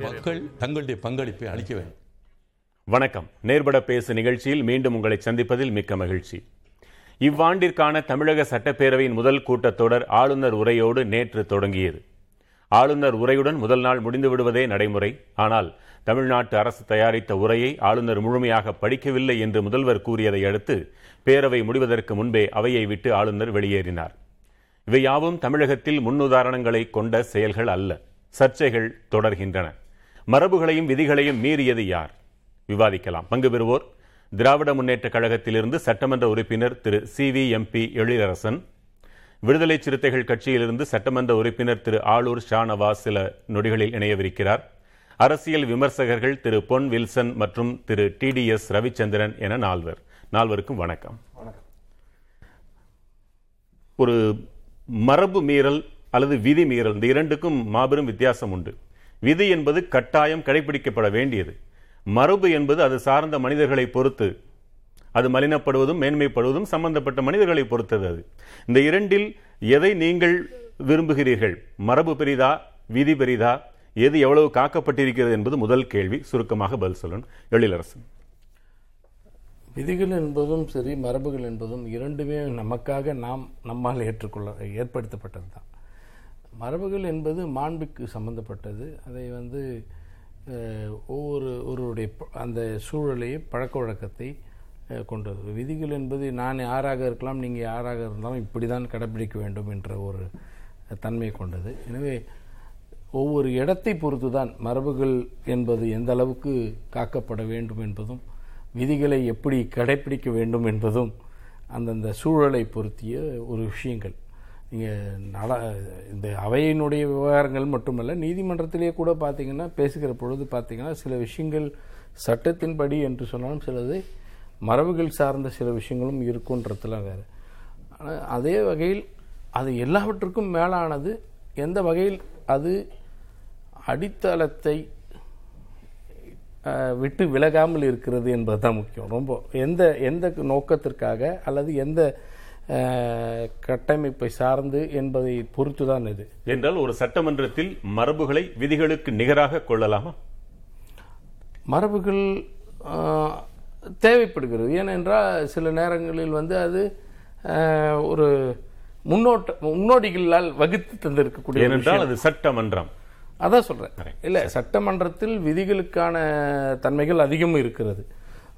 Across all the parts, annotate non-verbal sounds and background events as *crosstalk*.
மக்கள் தங்களுடைய பங்களிப்பை அளிக்க வேண்டும். வணக்கம். நேர்பட பேசு நிகழ்ச்சியில் மீண்டும் உங்களை சந்திப்பதில் மிக்க மகிழ்ச்சி. இவ்வாண்டிற்கான தமிழக சட்டப்பேரவையின் முதல் கூட்டத்தொடர் ஆளுநர் உரையோடு நேற்று தொடங்கியது. ஆளுநர் உரையுடன் முதல் நாள் முடிந்து விடுவதே நடைமுறை. ஆனால் தமிழ்நாட்டு அரசு தயாரித்த உரையை ஆளுநர் முழுமையாக படிக்கவில்லை என்று முதல்வர் கூறியதை அடுத்து பேரவை முடிவதற்கு முன்பே அவையை விட்டு ஆளுநர் வெளியேறினார். இவை யாவும் தமிழகத்தில் முன்னுதாரணங்களை கொண்ட செயல்கள் அல்ல. சர்ச்சைகள் தொடர்கின்றன. மரபுகளையும் விதிகளையும் மீறியது யார்? விவாதிக்கலாம். பங்கு பெறுவோர். திராவிட முன்னேற்ற கழகத்திலிருந்து சட்டமன்ற உறுப்பினர் Thiru C V M P Ezhilarasan. Viduthalai Chiruthaigal கட்சியிலிருந்து சட்டமன்ற உறுப்பினர் திரு ஆளூர் ஷானவாஸ் சில நொடிகளில் இணையவிருக்கிறார். அரசியல் விமர்சகர்கள் திரு பொன் வில்சன் மற்றும் திரு டி டி எஸ் ரவிச்சந்திரன் என நால்வர். நால்வருக்கும் வணக்கம். ஒரு மரபு மீறல் அல்லது விதி மீறல் இந்த இரண்டுக்கும் மாபெரும் வித்தியாசம் உண்டு. விதி என்பது கட்டாயம் கடைபிடிக்கப்பட வேண்டியது. மரபு என்பது அது சார்ந்த மனிதர்களை பொறுத்து அது மலினப்படுவதும் மேன்மைப்படுவதும் சம்பந்தப்பட்ட மனிதர்களை பொறுத்தது அது. இந்த இரண்டில் எதை நீங்கள் விரும்புகிறீர்கள்? மரபு பெரிதா விதி பெரிதா? எது எவ்வளவு காக்கப்பட்டிருக்கிறது என்பது முதல் கேள்வி. சுருக்கமாக பதில் சொல்லணும். எழிலரசன். விதிகள் என்பதும் சரி மரபுகள் என்பதும் இரண்டுமே நமக்காக நாம் நம்மால் ஏற்றுக்கொள்ள ஏற்படுத்தப்பட்டது தான் மரபுகள் என்பது மாண்புக்கு சம்பந்தப்பட்டது. அதை வந்து ஒவ்வொரு ஒருவருடைய அந்த சூழலையே பழக்க வழக்கத்தை கொண்டது. விதிகள் என்பது நான் யாராக இருக்கலாம் நீங்கள் யாராக இருந்தாலும் இப்படி தான் கடைப்பிடிக்க வேண்டும் என்ற ஒரு தன்மை கொண்டது. எனவே ஒவ்வொரு இடத்தை பொறுத்து தான் மரபுகள் என்பது எந்த அளவுக்கு காக்கப்பட வேண்டும் என்பதும் விதிகளை எப்படி கடைப்பிடிக்க வேண்டும் என்பதும் அந்தந்த சூழலை பொருத்திய ஒரு விஷயங்கள். நீங்கள் நட இந்த அவையினுடைய விவகாரங்கள் மட்டுமல்ல நீதிமன்றத்திலேயே கூட பார்த்தீங்கன்னா பேசுகிற பொழுது பார்த்தீங்கன்னா சில விஷயங்கள் சட்டத்தின்படி என்று சொன்னாலும் சிலது மரபுகள் சார்ந்த சில விஷயங்களும் இருக்குன்றதுலாம் வேறு. ஆனால் அதே வகையில் அது எல்லாவற்றுக்கும் மேலானது எந்த வகையில் அது அடித்தளத்தை விட்டு விலகாமல் இருக்கிறது என்பது தான் முக்கியம். ரொம்ப எந்த எந்த நோக்கத்திற்காக அல்லது எந்த கட்டமைப்பை சார்ந்து என்பதை பொறுத்து தான் இது. என்றால் ஒரு சட்டமன்றத்தில் மரபுகளை விதிகளுக்கு நிகராக கொள்ளலாமா? மரபுகள் தேவைப்படுகிறது. ஏனென்றால் சில நேரங்களில் வந்து அது ஒரு முன்னோட்ட முன்னோடிகளால் வகுத்து தந்திருக்கக்கூடிய ஏனென்றால் அது சட்டமன்றம். அதான் சொல்றேன். இல்ல சட்டமன்றத்தில் விதிகளுக்கான தன்மைகள் அதிகம் இருக்கிறது.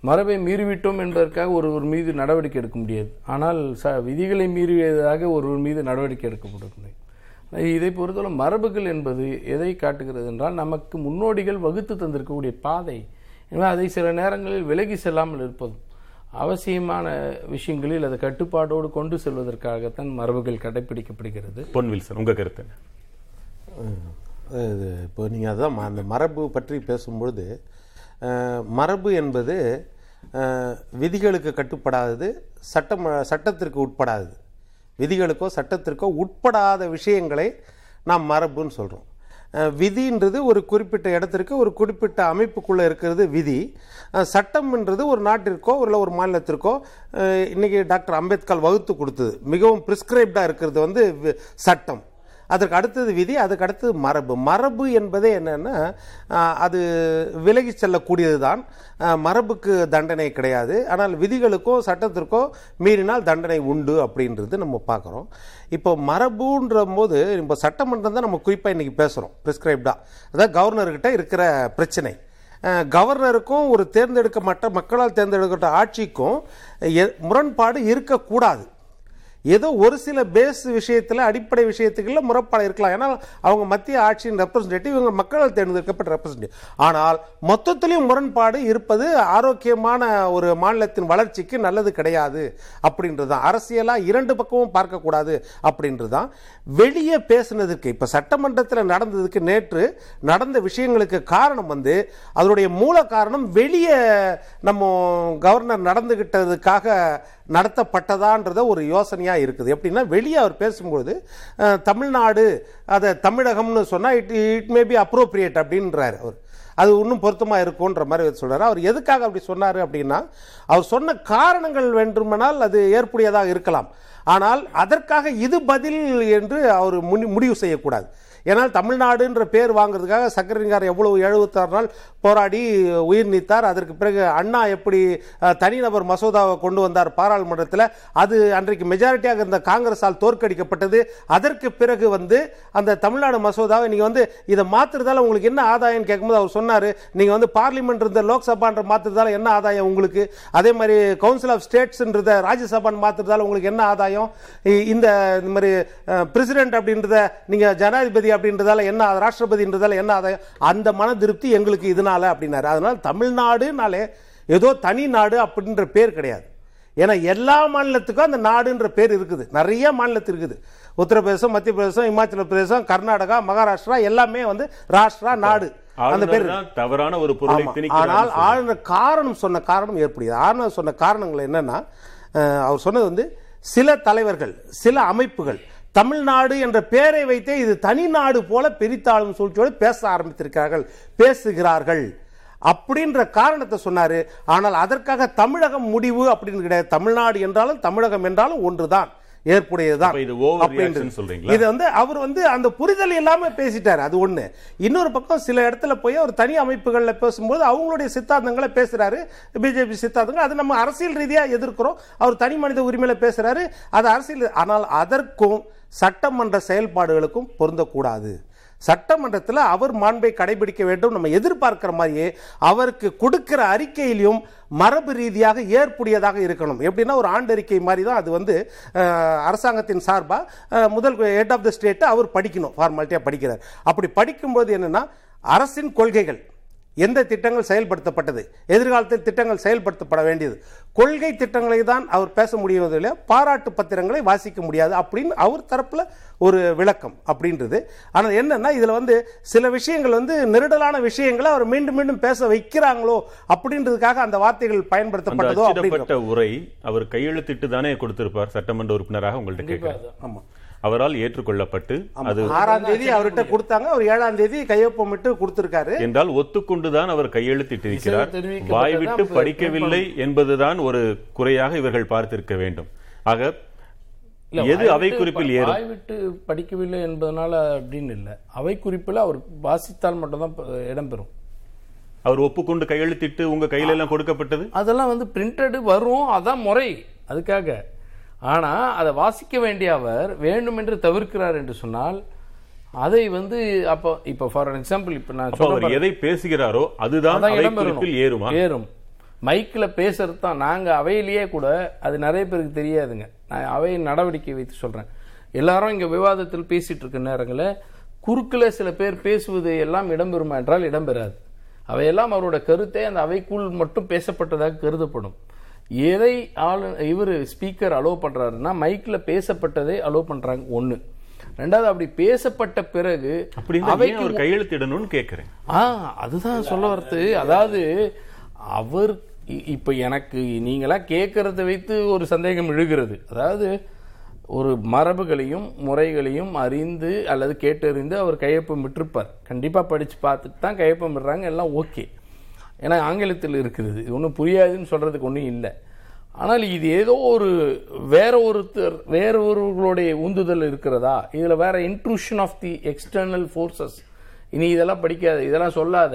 மரபை மீறிவிட்டோம் என்பதற்காக ஒருவர் மீது நடவடிக்கை எடுக்க முடியாது. ஆனால் ச விதிகளை மீறியதாக ஒருவர் மீது நடவடிக்கை எடுக்க இதை பொறுத்தவரை மரபுகள் என்பது எதை காட்டுகிறது என்றால் நமக்கு முன்னோடிகள் வகுத்து தந்திருக்கக்கூடிய பாதை. எனவே அதை சில நேரங்களில் விலகி செல்லாமல் இருப்பதும் அவசியமான விஷயங்களில் அதை கட்டுப்பாடோடு கொண்டு செல்வதற்காகத்தான் மரபுகள் கடைபிடிக்கப்படுகிறது பொன் வில்சன் உங்க கருத்து? இது இப்போ நீங்கள் அதுதான் அந்த மரபு பற்றி பேசும்பொழுது மரபு என்பது விதிகளுக்கு கட்டுப்படாதது சட்டம் சட்டத்திற்கு உட்படாதது. விதிகளுக்கோ சட்டத்திற்கோ உட்படாத விஷயங்களை நாம் மரபுன்னு சொல்கிறோம் விதின்றது ஒரு குறிப்பிட்ட இடத்திற்கு ஒரு குறிப்பிட்ட அமைப்புக்குள்ளே இருக்கிறது விதி. சட்டம்ன்றது ஒரு நாட்டிற்கோ இல்லை ஒரு மாநிலத்திற்கோ இன்றைக்கி இன்னைக்கு டாக்டர் அம்பேத்கர் வகுத்து கொடுத்தது. மிகவும் ப்ரிஸ்கிரைப்டாக இருக்கிறது வந்து வி- சட்டம். அதற்கு அடுத்தது விதி அதுக்கு அடுத்தது மரபு. மரபு என்பதே என்னென்னா அது விலகி செல்லக்கூடியது தான் மரபுக்கு தண்டனை கிடையாது. ஆனால் விதிகளுக்கோ சட்டத்திற்கோ மீறினால் தண்டனை உண்டு அப்படின்றது நம்ம பார்க்குறோம். இப்போ மரபுன்ற போது இப்போ சட்டமன்றம் தான் நம்ம குறிப்பாக இன்றைக்கி பேசுகிறோம் ப்ரிஸ்கிரைப்டாக அதான் கவர்னர்கிட்ட இருக்கிற பிரச்சனை. கவர்னருக்கும் ஒரு தேர்ந்தெடுக்கப்பட்ட மக்களால் தேர்ந்தெடுக்கப்பட்ட ஆட்சிக்கும் எ- முரண்பாடு இருக்கக்கூடாது. ஏதோ ஒரு சில பேஸ் விஷயத்தில் அடிப்படை விஷயத்துக்குள்ள முறப்பாடு இருக்கலாம். ஏன்னா அவங்க மத்திய ஆட்சியின் ரெப்ரசன்டேட்டிவ் இவங்க மக்களால் தேர்ந்தெடுக்கப்பட்ட ரெப்ரசன்டேட்டிவ் ஆனால் மொத்தத்திலையும் முரண்பாடு இருப்பது ஆரோக்கியமான ஒரு மாநிலத்தின் வளர்ச்சிக்கு நல்லது கிடையாது அப்படின்றது தான் அரசியலாக இரண்டு பக்கமும் பார்க்கக்கூடாது அப்படின்றது தான் வெளியே பேசுனதுக்கு இப்போ சட்டமன்றத்தில் நடந்ததுக்கு நேற்று நடந்த விஷயங்களுக்கு காரணம் வந்து அதனுடைய மூல காரணம் வெளியே நம்ம கவர்னர் நடந்துகிட்டதுக்காக நடத்தப்பட்டதான்றத ஒரு யோசனையாக இருக்குது. எப்படின்னா வெளியே அவர் பேசும்பொழுது தமிழ்நாடு அதை தமிழகம்னு சொன்னால் it it may be appropriate அப்படின்றார் அவர். அது இன்னும் பொருத்தமாக இருக்கும்ன்ற மாதிரி சொல்கிறார் அவர் எதுக்காக அப்படி சொன்னார் அப்படின்னா அவர் சொன்ன காரணங்கள் வேண்டுமானால் அது ஏற்புடையதாக இருக்கலாம். ஆனால் அதற்காக இது பதில் என்று அவர் முடிவு செய்யக்கூடாது. ஏன்னால் தமிழ்நாடுன்ற பேர் வாங்குறதுக்காக சக்கரலிங்கார் எவ்வளவு எழுபத்தாறு நாள் போராடி உயிர் நீத்தார். அதற்கு பிறகு அண்ணா எப்படி தனிநபர் மசோதாவை கொண்டு வந்தார் பாராளுமன்றத்தில் அது அன்றைக்கு மெஜாரிட்டியாக இருந்த காங்கிரஸால் தோற்கடிக்கப்பட்டது. அதற்கு பிறகு வந்து அந்த தமிழ்நாடு மசோதாவை நீங்கள் வந்து இதை மாத்துறதால உங்களுக்கு என்ன ஆதாயம் கேட்கும்போது அவர் சொன்னார் நீங்கள் வந்து பார்லிமெண்ட் இருந்த லோக்சபான்ற மாத்துறதால என்ன ஆதாயம் உங்களுக்கு? அதே மாதிரி கவுன்சில் ஆஃப் ஸ்டேட்ஸ்ன்றத ராஜ்யசபான்னு மாத்துறதால உங்களுக்கு என்ன ஆதாயம்? இ- இந்த மாதிரி பிரசிடென்ட் அப்படின்றத நீங்கள் ஜனாதிபதி அப்படின்றதால என்ன ராஷ்டிரபதின்றதால என்ன அந்த மன திருப்தி எங்களுக்கு இதனால அப்படின்னாரு. அதனால தமிழ்நாடுனாலே ஏதோ தனி நாடு அப்படின்ற பேர் கிடையாது. ஏன்னா எல்லா மாநிலத்துக்கும் அந்த நாடுன்ற பேர் இருக்குது. நிறைய மாநிலத்து இருக்குது. உத்தரப்பிரதேசம் மத்திய பிரதேசம் இமாச்சல பிரதேசம் கர்நாடகா மகாராஷ்டிரா எல்லாமே வந்து ராஷ்டிரா நாடு. அந்த பேர் தவறான ஒரு ஆனால் ஆளுநர் காரணம் சொன்ன காரணம் ஏற்படுகிறது ஆளுநர் சொன்ன காரணங்கள் என்னன்னா அவர் சொன்னது வந்து சில தலைவர்கள் சில அமைப்புகள் தமிழ்நாடு என்ற பெயரை வைத்தே இது தனி நாடு போல பிரித்தாளும் சூழ்ச்சியோடு பேச ஆரம்பித்திருக்கிறார்கள். பேசுகிறார்கள். அப்படின்ற காரணத்தை சொன்னாரு. ஆனால் அதற்காக தமிழகம் முடிவு அப்படின்னு கிடையாது. தமிழ்நாடு என்றாலும் தமிழகம் என்றாலும் ஒன்றுதான். ஏற்புடையதுதான் இது வந்து அவர் வந்து அந்த புரிதல் இல்லாம பேசிட்டாரு அது ஒண்ணு. இன்னொரு பக்கம் சில இடத்துல போய் அவர் தனி அமைப்புகள்ல பேசும்போது அவங்களுடைய சித்தாந்தங்களை பேசுறாரு. பிஜேபி சித்தாந்தங்கள் அது நம்ம அரசியல் ரீதியா எதிர்க்கிறோம். அவர் தனி மனித உரிமையில பேசுறாரு. அது அரசியல் ஆனால் அதற்கும் சட்டமன்ற செயல்பாடுகளுக்கும் பொருந்தக்கூடாது. சட்டமன்றத்தில் அவர் மாண்பை கடைபிடிக்க வேண்டும். நம்ம எதிர்பார்க்கிற மாதிரியே அவருக்கு கொடுக்கிற அறிக்கையிலும் மரபு ரீதியாக ஏற்புடையதாக இருக்கணும். எப்படின்னா ஒரு ஆண்டறிக்கை மாதிரி தான் அது வந்து அரசாங்கத்தின் சார்பாக முதல் ஹெட் ஆஃப் த ஸ்டேட்டை அவர் படிக்கணும். ஃபார்மாலிட்டியாக படிக்கிறார். அப்படி படிக்கும்போது என்னன்னா அரசின் கொள்கைகள் எந்த திட்டங்கள் செயல்படுத்தப்பட்டது? எதிர்காலத்தில் திட்டங்கள் செயல்படுத்தப்பட வேண்டியது. கொள்கை திட்டங்களை தான் அவர் பேச முடிவதில்லை பாராட்டு பத்திரங்களை வாசிக்க முடியாது அப்படின்னு அவர் தரப்புல ஒரு விளக்கம் அப்படின்றது. ஆனால் என்னன்னா இதுல வந்து சில விஷயங்கள் வந்து நெருடலான விஷயங்களை அவர் மீண்டும் மீண்டும் பேச வைக்கிறாங்களோ அப்படின்றதுக்காக அந்த வார்த்தைகள் பயன்படுத்தப்பட்டதோ அச்சிடப்பட்ட உரை அவர் கையெழுத்திட்டு தானே கொடுத்திருப்பார் சட்டமன்ற உறுப்பினராக உங்கள்ட்ட கேட்கிறேன். ஆமா. அவரால் ஏற்றுக்கொள்ளப்பட்டு அது ஆறாம் தேதி அவர்கிட்ட கொடுத்தாங்க. அவர் ஏழாம் தேதி கையொப்பமிட்டு கொடுத்திருக்காரு. என்றால் ஒத்துக்கொண்டுதான் அவர் கையெழுத்திட்டிருக்கிறார். வாய்விட்டு படிக்கவில்லை என்பதுதான் ஒரு குறையாக இவர்கள் பார்த்திருக்க வேண்டும். ஆக எது அவை குறிப்பில் ஏறும்? விட்டு படிக்கவில்லை என்பதனால அப்படின்னு இல்லை. அவை குறிப்பில் அவர் வாசித்தால் மட்டும்தான் இடம்பெறும் அவர் ஒப்புக்கொண்டு கையெழுத்திட்டு உங்க கையில எல்லாம் கொடுக்கப்பட்டது? அதெல்லாம் வந்து பிரிண்டடு வரும். அதான் முறை. அதுக்காக. ஆனா அதை வாசிக்க வேண்டிய அவர் வேண்டுமென்று தவிர்க்கிறார் என்று சொன்னால் அதை வந்து அப்போ இப்போ ஃபார் எக்ஸாம்பிள் இப்போ நான் சொல்ல அவர் எதை பேசுகிறாரோ அதுதான் ஏறுமா? ஏறும். மைக்கில் பேசுறது தான். நாங்கள் அவையிலேயே கூட அது நிறைய பேருக்கு தெரியாதுங்க. நான் அவையின் நடவடிக்கை வைத்து சொல்கிறேன் எல்லாரும் இங்கே விவாதத்தில் பேசிட்டு இருக்க நேரங்களில் குறுக்கில் சில பேர் பேசுவது எல்லாம் இடம்பெறுமா என்றால் இடம்பெறாது அவையெல்லாம் அவரோட கருத்தை அந்த அவைக்குள் மட்டும் பேசப்பட்டதாக கருதப்படும். எதை ஆளு இவர் ஸ்பீக்கர் அலோவ் பண்றாருன்னா மைக்கில் பேசப்பட்டதை அலோவ் பண்றாங்க ஒன்று ரெண்டாவது அப்படி பேசப்பட்ட பிறகு அப்படி அவைக்கு அவர் கையெழுத்திடணும்னு கேட்கிறேன் ஆ அதுதான் சொல்ல வரது அதாவது அவர் இப்ப எனக்கு நீங்களா கேட்கறத வைத்து ஒரு சந்தேகம் எழுகிறது. அதாவது ஒரு மரபுகளையும் முறைகளையும் அறிந்து அல்லது கேட்டறிந்து அவர் கையொப்பம் விட்டிருப்பார். கண்டிப்பா படிச்சு பார்த்துட்டு தான் கையொப்பம் விடுறாங்க எல்லாம் ஓகே ஏன்னா ஆங்கிலத்தில் இருக்கிறது. இது ஒன்றும் புரியாதுன்னு சொல்கிறதுக்கு ஒன்றும் இல்லை. ஆனால் இது ஏதோ ஒரு வேற ஒருத்தர் வேற ஒருவர்களுடைய உந்துதல் இருக்கிறதா? இதில் வேற intrusion of the external forces இனி இதெல்லாம் படிக்காத இதெல்லாம் சொல்லாத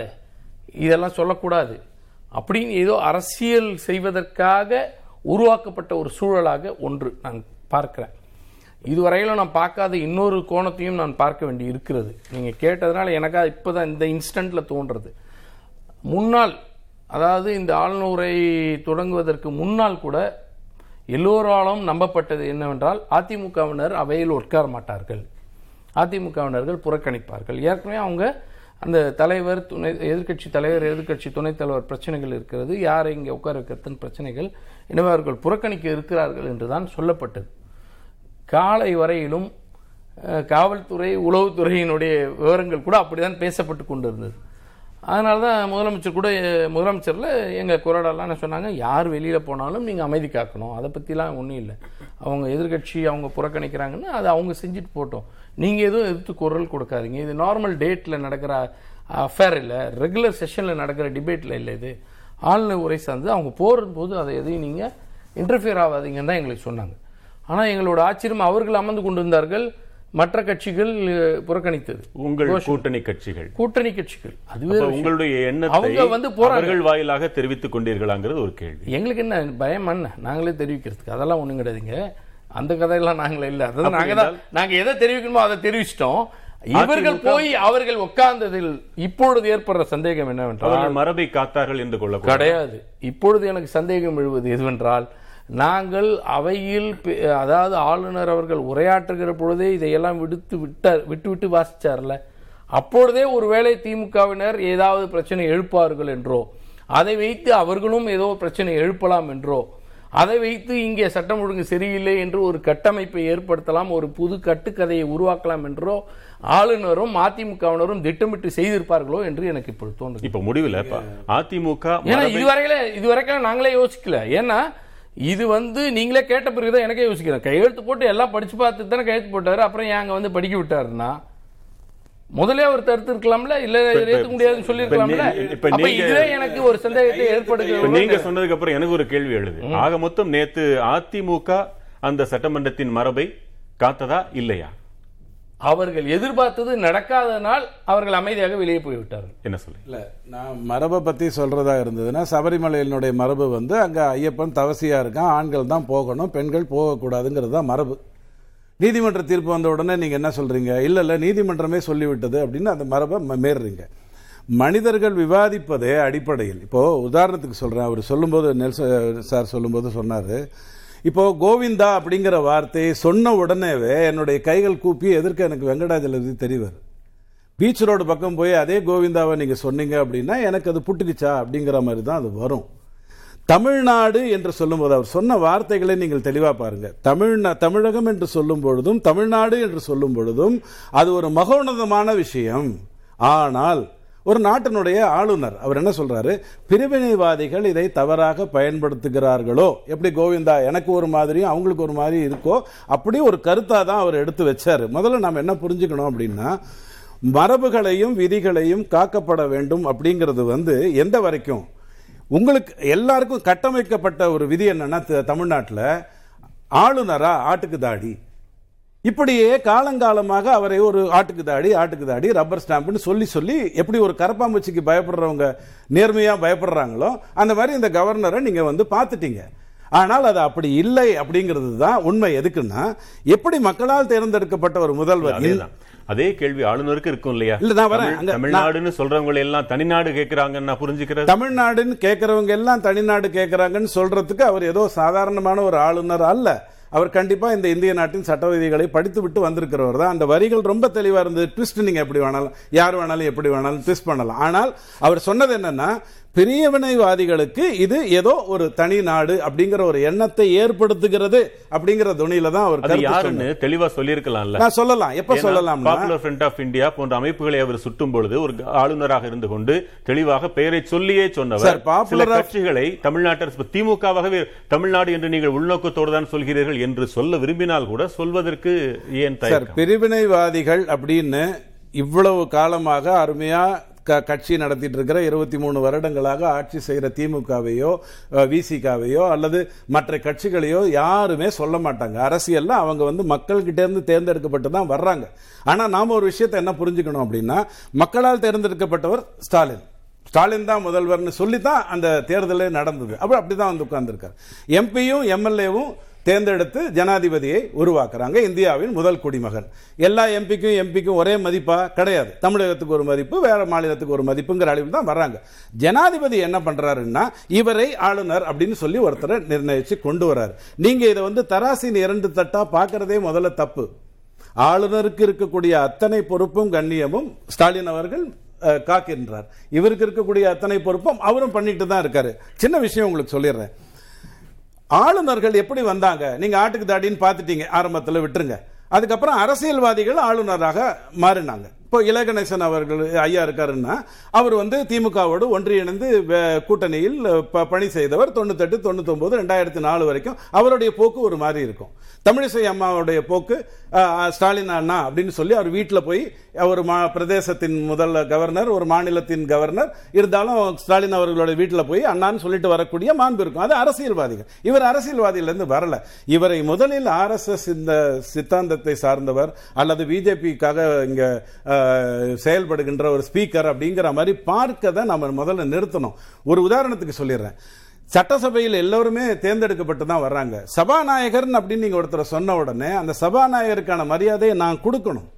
இதெல்லாம் சொல்லக்கூடாது. அப்படின்னு ஏதோ அரசியல் செய்வதற்காக உருவாக்கப்பட்ட ஒரு சூழலாக ஒன்று நான் பார்க்குறேன். இதுவரையிலும் நான் பார்க்காத இன்னொரு கோணத்தையும் நான் பார்க்க வேண்டி இருக்கிறது. நீங்கள் கேட்டதுனால இப்போ தான் இந்த இன்ஸ்டண்ட்டில் தோன்றுறது. முன்னாள் அதாவது இந்த ஆளுநரை தொடங்குவதற்கு முன்னால் கூட எல்லோராலும் நம்பப்பட்டது என்னவென்றால் அதிமுகவினர் அவையில் உட்கார மாட்டார்கள். அதிமுகவினர்கள் புறக்கணிப்பார்கள். ஏற்கனவே அவங்க அந்த தலைவர் துணை எதிர்க்கட்சி தலைவர் எதிர்க்கட்சி துணைத் தலைவர் பிரச்சனைகள் இருக்கிறது. யாரை இங்கே உட்கார வைக்கிறதுன்னு பிரச்சனைகள். எனவே அவர்கள் புறக்கணிக்க இருக்கிறார்கள் என்றுதான் சொல்லப்பட்டது. காலை வரையிலும் காவல்துறை உளவுத்துறையினுடைய விவரங்கள் கூட அப்படிதான் பேசப்பட்டு கொண்டிருந்தது. அதனால தான் முதலமைச்சர் கூட முதலமைச்சரில் எங்கள் குரடெல்லாம் என்ன சொன்னாங்க யார் வெளியில் போனாலும் நீங்கள் அமைதி காக்கணும். அதை பற்றிலாம் ஒன்றும் இல்லை. அவங்க எதிர்க்கட்சி அவங்க புறக்கணிக்கிறாங்கன்னா அதை அவங்க செஞ்சுட்டு போட்டோம். நீங்கள் எதுவும் எதிர்த்து குரல் கொடுக்காதீங்க. இது நார்மல் டேட்டில் நடக்கிற அஃபேர் இல்லை. ரெகுலர் செஷனில் நடக்கிற டிபேட்டில் இல்லை இது. ஆளுநர் உரை சார்ந்து அவங்க போகும்போது அதை எதையும் நீங்கள் இன்டர்ஃபியர் ஆகாதீங்கன்னு தான் எங்களுக்கு சொன்னாங்க. ஆனால் எங்களோட ஆச்சரியம் அவர்கள் அமர்ந்து கொண்டிருந்தார்கள். மற்ற கட்சிகள் புறக்கணித்தது. உங்கள் கூட்டணி கட்சிகள். கூட்டணி கட்சிகள். அதுவே உங்களுடைய எண்ணத்தை அவங்க வந்து. அவர்கள் வாயிலாக தெரிவித்துக் கொண்டீர்களாங்கிறது ஒரு கேள்வி. எங்களுக்கு என்ன பயம் என்ன? நாங்களே தெரிவிக்கிறதுக்கு. அதெல்லாம் ஒண்ணும் கிடையாதுங்க. அந்த கதையெல்லாம் நாங்களே இல்ல. அதாவது நாங்க தான் நாங்க எதை தெரிவிக்கணுமோ அதை தெரிவிச்சிட்டோம். இவர்கள் போய் அவர்கள் உட்கார்ந்ததில் இப்பொழுது ஏற்படுற சந்தேகம் என்னவென்றால் மரபை காத்தார்கள் என்று கொள்ள கிடையாது. இப்பொழுது எனக்கு சந்தேகம் எழுவது எதுவென்றால் நாங்கள் அவையில் அதாவது ஆளுநர் அவர்கள் உரையாற்றுகிற பொழுதே இதையெல்லாம் விடுத்து விட்டார் விட்டு விட்டு வாசிச்சார்ல? அப்பொழுதே ஒருவேளை திமுகவினர் ஏதாவது பிரச்சனை எழுப்பார்கள் என்றோ அதை வைத்து அவர்களும் ஏதோ பிரச்சனை எழுப்பலாம் என்றோ அதை வைத்து இங்கே சட்டம் ஒழுங்கு சரியில்லை என்று ஒரு கட்டமைப்பை ஏற்படுத்தலாம் ஒரு புது கட்டுக்கதையை உருவாக்கலாம் என்றோ ஆளுநரும் அதிமுகவினரும் திட்டமிட்டு செய்திருப்பார்களோ என்று எனக்கு இப்பொழுது தோன்றுது இப்ப முடிவுல அதிமுக ஏன்னா இதுவரையில இதுவரைக்கும் நாங்களே யோசிக்கல. ஏன்னா இது வந்து நீங்களே கேட்ட பிறகுதான் எனக்கே யோசிக்கிறேன். கையெழுத்து போட்டு எல்லாம் படிச்சு பார்த்து தானே கையெழுத்து போட்டாரு. அப்புறம் ஏன் அங்க வந்து படிக்க விட்டாருன்னா? முதலே அவர் தடுத்து இருக்கலாம்ல? இல்ல ஏத்துக்க முடியாதுன்னு இப்ப அப்ப இதுவே எனக்கு ஒரு சந்தேகத்தை இப்ப ஏற்படுகிறது நீங்க சொன்னதுக்கு அப்புறம் எனக்கு ஒரு கேள்வி எழுது. ஆக மொத்தம் நேத்து அதிமுக அந்த சட்டமன்றத்தின் மரபை காத்ததா இல்லையா? அவர்கள் எதிர்பார்த்தது நடக்காதனால் அவர்கள் அமைதியாக வெளியே போய்விட்டார்கள். என்ன சொல்லி? இல்ல நான் மரபை பத்தி சொல்றதா இருந்ததுன்னா சபரிமலையினுடைய மரபு வந்து அங்க ஐயப்பன் தவசியா இருக்கான் ஆண்கள் தான் போகணும் பெண்கள் போகக்கூடாதுங்கிறது தான் மரபு. நீதிமன்ற தீர்ப்பு வந்த உடனே நீங்க என்ன சொல்றீங்க? இல்ல இல்ல நீதிமன்றமே சொல்லிவிட்டது அப்படின்னு அந்த மரபை மீறுறீங்க மனிதர்கள் விவாதிப்பதே அடிப்படையில். இப்போ உதாரணத்துக்கு சொல்றேன் அவர் சொல்லும்போது நெல்சன் சார் சொல்லும்போது சொன்னாரு இப்போ கோவிந்தா அப்படிங்கிற வார்த்தையை சொன்ன உடனேவே என்னுடைய கைகள் கூப்பி எதிர்க்க எனக்கு வெங்கடாஜலபதி தெரிவார். பீச் ரோடு பக்கம் போய் அதே கோவிந்தாவை நீங்கள் சொன்னீங்க அப்படின்னா எனக்கு அது புட்டுக்குச்சா அப்படிங்கிற மாதிரி தான் அது வரும். தமிழ்நாடு என்று சொல்லும்போது அவர் சொன்ன வார்த்தைகளை நீங்கள் தெளிவாக பாருங்கள் தமிழ்நா தமிழகம் என்று சொல்லும் பொழுதும் தமிழ்நாடு என்று சொல்லும் பொழுதும் அது ஒரு மகோன்னதமான விஷயம். ஆனால் ஒரு நாட்டினுடைய ஆளுநர் அவர் என்ன சொல்றாரு? பிரிவினைவாதிகள் இதை தவறாக பயன்படுத்துகிறார்களோ? எப்படி கோவிந்தா எனக்கு ஒரு மாதிரியும் அவங்களுக்கு ஒரு மாதிரி இருக்கோ? அப்படி ஒரு கருத்தா தான் அவர் எடுத்து வச்சாரு. முதல்ல நாம் என்ன புரிஞ்சுக்கணும் அப்படின்னா மரபுகளையும் விதிகளையும் காக்கப்பட வேண்டும் அப்படிங்கிறது வந்து எந்த வரைக்கும்? உங்களுக்கு எல்லாருக்கும் கட்டமைக்கப்பட்ட ஒரு விதி என்னன்னா த- ஆளுநரா ஆட்டுக்கு தாடி. இப்படியே காலங்காலமாக அவரை ஒரு ஆட்டுக்கு தாடி ஆட்டுக்கு தாடி ரப்பர் ஸ்டாம்புன்னு சொல்லி சொல்லி எப்படி ஒரு கரப்பாம்பூச்சிக்கு பயப்படுறவங்க நேர்மையா பயப்படுறாங்களோ அந்த மாதிரி இந்த கவர்னரை நீங்க வந்து பார்த்துட்டீங்க. ஆனால் அது அப்படி இல்லை அப்படிங்கிறது தான் உண்மை. எதுக்குன்னா எப்படி மக்களால் தேர்ந்தெடுக்கப்பட்ட ஒரு முதல்வர்? அதே கேள்வி ஆளுநருக்கு இருக்கும் இல்லையா? இல்ல, நான் வரேன். தமிழ்நாடுன்னு சொல்றவங்க எல்லாம் தனிநாடு கேக்குறாங்கன்னு நான் புரிஞ்சுக்கிறது தமிழ்நாடுன்னு கேட்கறவங்க எல்லாம் தனிநாடு கேட்கறாங்கன்னு சொல்றதுக்கு அவர் ஏதோ சாதாரணமான ஒரு ஆளுநர் அல்ல. அவர் கண்டிப்பா இந்த இந்திய நாட்டின் சட்ட விதிகளை படித்து விட்டு வந்திருக்கிறவர் தான். அந்த வரிகள் ரொம்ப தெளிவாக இருந்தது. ட்விஸ்ட் நீங்க எப்படி வேணாலும் யார் வேணாலும் எப்படி வேணாலும் ட்விஸ்ட் பண்ணலாம். ஆனால் அவர் சொன்னது என்னன்னா பிரியவினைவாதிகளுக்கு இது ஏதோ ஒரு தனி நாடு அப்படிங்கிற ஒரு எண்ணத்தை ஏற்படுத்துகிறது அப்படிங்கிற துணியில தான் அவர் யாருன்னு. தெளிவா சொல்லியிருக்கலாம்ல. நான் சொல்லலாம். எப்ப சொல்லலாம் பாப்புலர் ஃப்ரண்ட் ஆஃப் இந்தியா போன்ற அமைப்புகளை அவர் சுட்டும் பொழுது ஒரு ஆளுநராக இருந்து கொண்டு தெளிவாக பெயரை சொல்லியே சொன்னவர். of- கட்சிகளை தமிழ்நாட்டு திமுகவாகவே தமிழ்நாடு என்று நீங்கள் உள்நோக்கத்தோடு தான் சொல்கிறீர்கள் என்று சொல்ல விரும்பினால் கூட சொல்வதற்கு ஏன் பிரிவினைவாதிகள் அப்படின்னு இவ்வளவு காலமாக அருமையா க- கட்சி நடத்திட்டு இருக்கிற இருபத்தி மூணு வருடங்களாக ஆட்சி செய்கிற திமுகவையோ விசிகாவையோ அல்லது மற்ற கட்சிகளையோ யாருமே சொல்ல மாட்டாங்க. அரசியலில் அவங்க வந்து மக்கள்கிட்டேருந்து தேர்ந்தெடுக்கப்பட்டு தான் வர்றாங்க. ஆனால் நாம் ஒரு விஷயத்தை என்ன புரிஞ்சுக்கணும் அப்படின்னா மக்களால் தேர்ந்தெடுக்கப்பட்டவர் ஸ்டாலின். ஸ்டாலின் தான் முதல்வர்னு சொல்லி தான் அந்த தேர்தலே நடந்தது. அப்போ அப்படி தான் வந்து உட்காந்துருக்கார் எம்பியும் எம்எல்ஏவும் தேர்ந்தெடுத்து ஜனாதிபதியை உருவாக்குறாங்க. இந்தியாவின் முதல் குடிமகன். எல்லா எம்பிக்கும் எம்பிக்கும் ஒரே மதிப்பா கிடையாது. தமிழகத்துக்கு ஒரு மதிப்பு வேற மாநிலத்துக்கு ஒரு மதிப்புங்கிற அளவில் தான் வர்றாங்க. ஜனாதிபதி என்ன பண்றாருன்னா இவரை ஆளுநர் அப்படின்னு சொல்லி ஒருத்தரை நிர்ணயிச்சு கொண்டு வர்றாரு. நீங்க இதை வந்து தராசின் இரண்டு தட்டா பார்க்குறதே முதல்ல தப்பு. ஆளுநருக்கு இருக்கக்கூடிய அத்தனை பொறுப்பும் கண்ணியமும் ஸ்டாலின் அவர்கள் காக்கின்றார். இவருக்கு இருக்கக்கூடிய அத்தனை பொறுப்பும் அவரும் பண்ணிட்டு தான் இருக்காரு. சின்ன விஷயம் உங்களுக்கு சொல்லிடுறேன். ஆளுநர்கள் எப்படி வந்தாங்க? நீங்க ஆட்டுக்கு தாடின்னு பார்த்துட்டீங்க ஆரம்பத்தில் விட்டுருங்க. அதுக்கப்புறம் அரசியல்வாதிகள் ஆளுநராக மாறினாங்க. இப்போ இலகணேசன் அவர்கள் ஐயா இருக்காருன்னா அவர் வந்து திமுகவோடு ஒன்றிணைந்து கூட்டணியில் பணி செய்தவர். தொண்ணூத்தெட்டு தொண்ணூத்தொம்பது ரெண்டாயிரத்தி நாலு வரைக்கும் அவருடைய போக்கு ஒரு மாதிரி இருக்கும். தமிழிசை அம்மாவுடைய போக்கு ஸ்டாலின் அண்ணா அப்படின்னு சொல்லி அவர் வீட்டில் போய் ஒரு மா பிரதேசத்தின் முதல் கவர்னர் ஒரு மாநிலத்தின் கவர்னர். இருந்தாலும் ஸ்டாலின் அவர்களோட வீட்டில் போய் அண்ணான்னு சொல்லிட்டு வரக்கூடிய மாண்பு இருக்கும். அது அரசியல்வாதிகள். இவர் அரசியல்வாதியிலேருந்து வரல. இவரை முதலில் ஆர்எஸ்எஸ் இந்த சித்தாந்தத்தை சார்ந்தவர் அல்லது பிஜேபிக்காக இங்கே செயல்படுகின்ற ஒரு ஸ்பீக்கர் அப்படிங்கிற மாதிரி பார்க்க தான் நம்ம முதல்ல நிறுத்தணும். ஒரு உதாரணத்துக்கு சொல்லிடுறேன். சட்டசபையில் எல்லோருமே தேர்ந்தெடுக்கப்பட்டு தான் வர்றாங்க. சபாநாயகர்னு அப்படின்னு நீங்கள் ஒருத்தரை சொன்ன உடனே அந்த சபாநாயகருக்கான மரியாதையை நான் கொடுக்கணும்.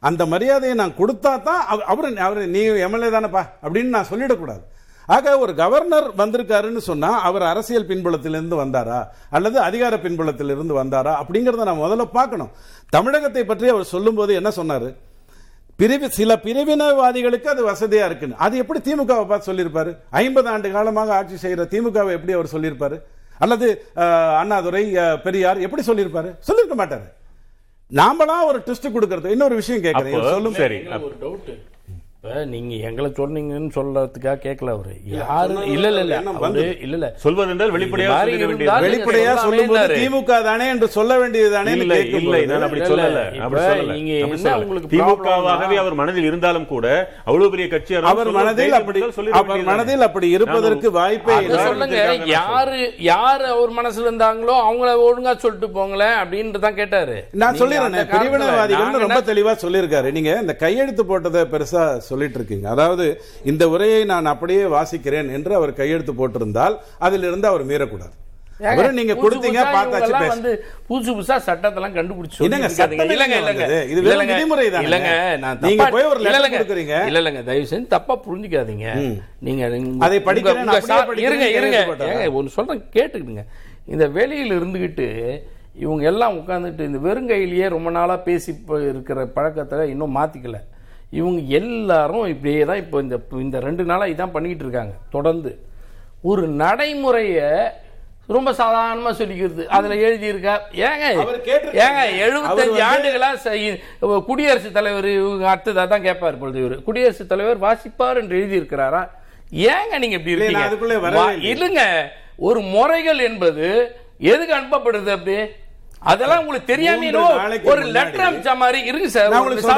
அந்த மரியாதையை நான் கொடுத்தா தான் அவ- அவர் நீ எம்எல்ஏ தானப்பா அப்படின்னு நான் சொல்லிடக்கூடாது. ஆக ஒரு கவர்னர் வந்திருக்காருன்னு சொன்னால் அவர் அரசியல் பின்புலத்திலிருந்து வந்தாரா? அல்லது அதிகார பின்புலத்திலிருந்து வந்தாரா? அப்படிங்கிறத நான் முதல்ல பார்க்கணும். தமிழகத்தை பற்றி அவர் சொல்லும்போது என்ன சொன்னார்? பிரிவு சில பிரிவினவாதிகளுக்கு அது வசதியா இருக்குன்னு. அது எப்படி திமுகவை பார்த்து சொல்லியிருப்பாரு? ஐம்பது ஆண்டு காலமாக ஆட்சி செய்யற திமுகவை எப்படி அவர் சொல்லியிருப்பாரு? அல்லது அஹ், அண்ணாதுரை பெரியார் எப்படி சொல்லியிருப்பாரு? சொல்லியிருக்க மாட்டாரு. நாமளா ஒரு ட்விஸ்ட் கொடுக்கறது. இன்னொரு விஷயம் கேட்கறேன். சொல்லும் சரி ஒரு டவுட் இப்ப நீங்க எங்களை சொன்னீங்கன்னு சொல்றதுக்காக கேட்கல அவரு. யாரு? இல்ல இல்ல இல்ல. அவரு இல்ல இல்ல. இருந்தால் வேண்டியது. வெளிப்படையா நீங்க சொல்லும்போது சொல்லாமே திமுக தானே என்று சொல்ல வேண்டியதுதானே இல்லை இல்லை நான் அப்படி சொல்லல. அப்படி சொல்லல. நீங்க என்ன. உங்களுக்கு திமுகவாகவே அவர் மனதில் இருந்தாலும் கூட அவ்வளவு பெரிய கட்சி அவர் மனதில் அப்படி அவர் மனதில் அப்படி இருப்பதற்கு வாய்ப்பே இல்லை. சொல்லுங்க. யாரு யாரு அவர் மனசுல இருந்தாங்களோ அவங்கள ஒழுங்கா சொல்லிட்டு போங்களேன் அப்படின்ட்டு தான் கேட்டாரு. நான் சொல்லிடுறேன். பிரிவினவாதிகள் ரொம்ப தெளிவா சொல்லியிருக்காரு. நீங்க இந்த கையெழுத்து போட்டதை பெருசா சொல்லிட்டு இருக்கீங்க அதாவது இந்த உரையை நான் அப்படியே வாசிக்கிறேன் என்று அவர் கையெழுத்து போட்டிருந்தால் அதிலிருந்து அவர் மீறக்கூடாது. நீங்க கொடுத்தீங்க பார்த்தாச்சு வந்து புதுசு புதுசா சட்டத்தெல்லாம் கண்டுபிடிச்சு. சட்டம் இல்லங்க? இது விதிமுறை. இல்லங்க நான் நீங்க போய் ஒரு letter இல்லங்க, கொடுக்குறீங்க. இல்ல இல்லங்க தயவு செஞ்சு தப்பா புரிஞ்சுக்காதீங்க. நீங்க அதை படிக்கிறேன், இருங்க இருங்க. ஒன்னு சொல்றேன் கேட்டுக்கிடுங்க இந்த வெளியில இருந்துகிட்டு இவங்க எல்லாம் உட்கார்ந்துட்டு இந்த வெறுங்கையிலேயே ரொம்ப நாளா பேசி இருக்கிற பழக்கத்தை இன்னும் மாத்திக்கல. இவங்க எல்லாரும் இப்படியே தான் இப்போ இந்த இந்த ரெண்டு நாளா இதான் பண்ணிக்கிட்டு இருக்காங்க. தொடர்ந்து. ஒரு நடைமுறைய ரொம்ப சாதாரணமா சொல்லிக்கிறது. அதுல எழுதி இருக்கா ஏங்க. ஏங்க எழுபத்தஞ்சு வந்து- ஆண்டுகளா செய்- குடியரசுத் தலைவர் இவங்க அடுத்ததா தான் கேட்பார் பொழுது இவரு. குடியரசுத் தலைவர் வாசிப்பார் என்று எழுதி இருக்கிறாரா ஏங்க நீங்க இப்படி இருக்கீங்க. இல்லைங்க ஒரு முறைகள் என்பது எதுக்கு அனுப்பப்படுது அப்படி? அதெல்லாம் உங்களுக்கு தெரியாம ஒரு லெட்டர் அமிச்ச மாதிரி இருங்க சார். ஒரு letter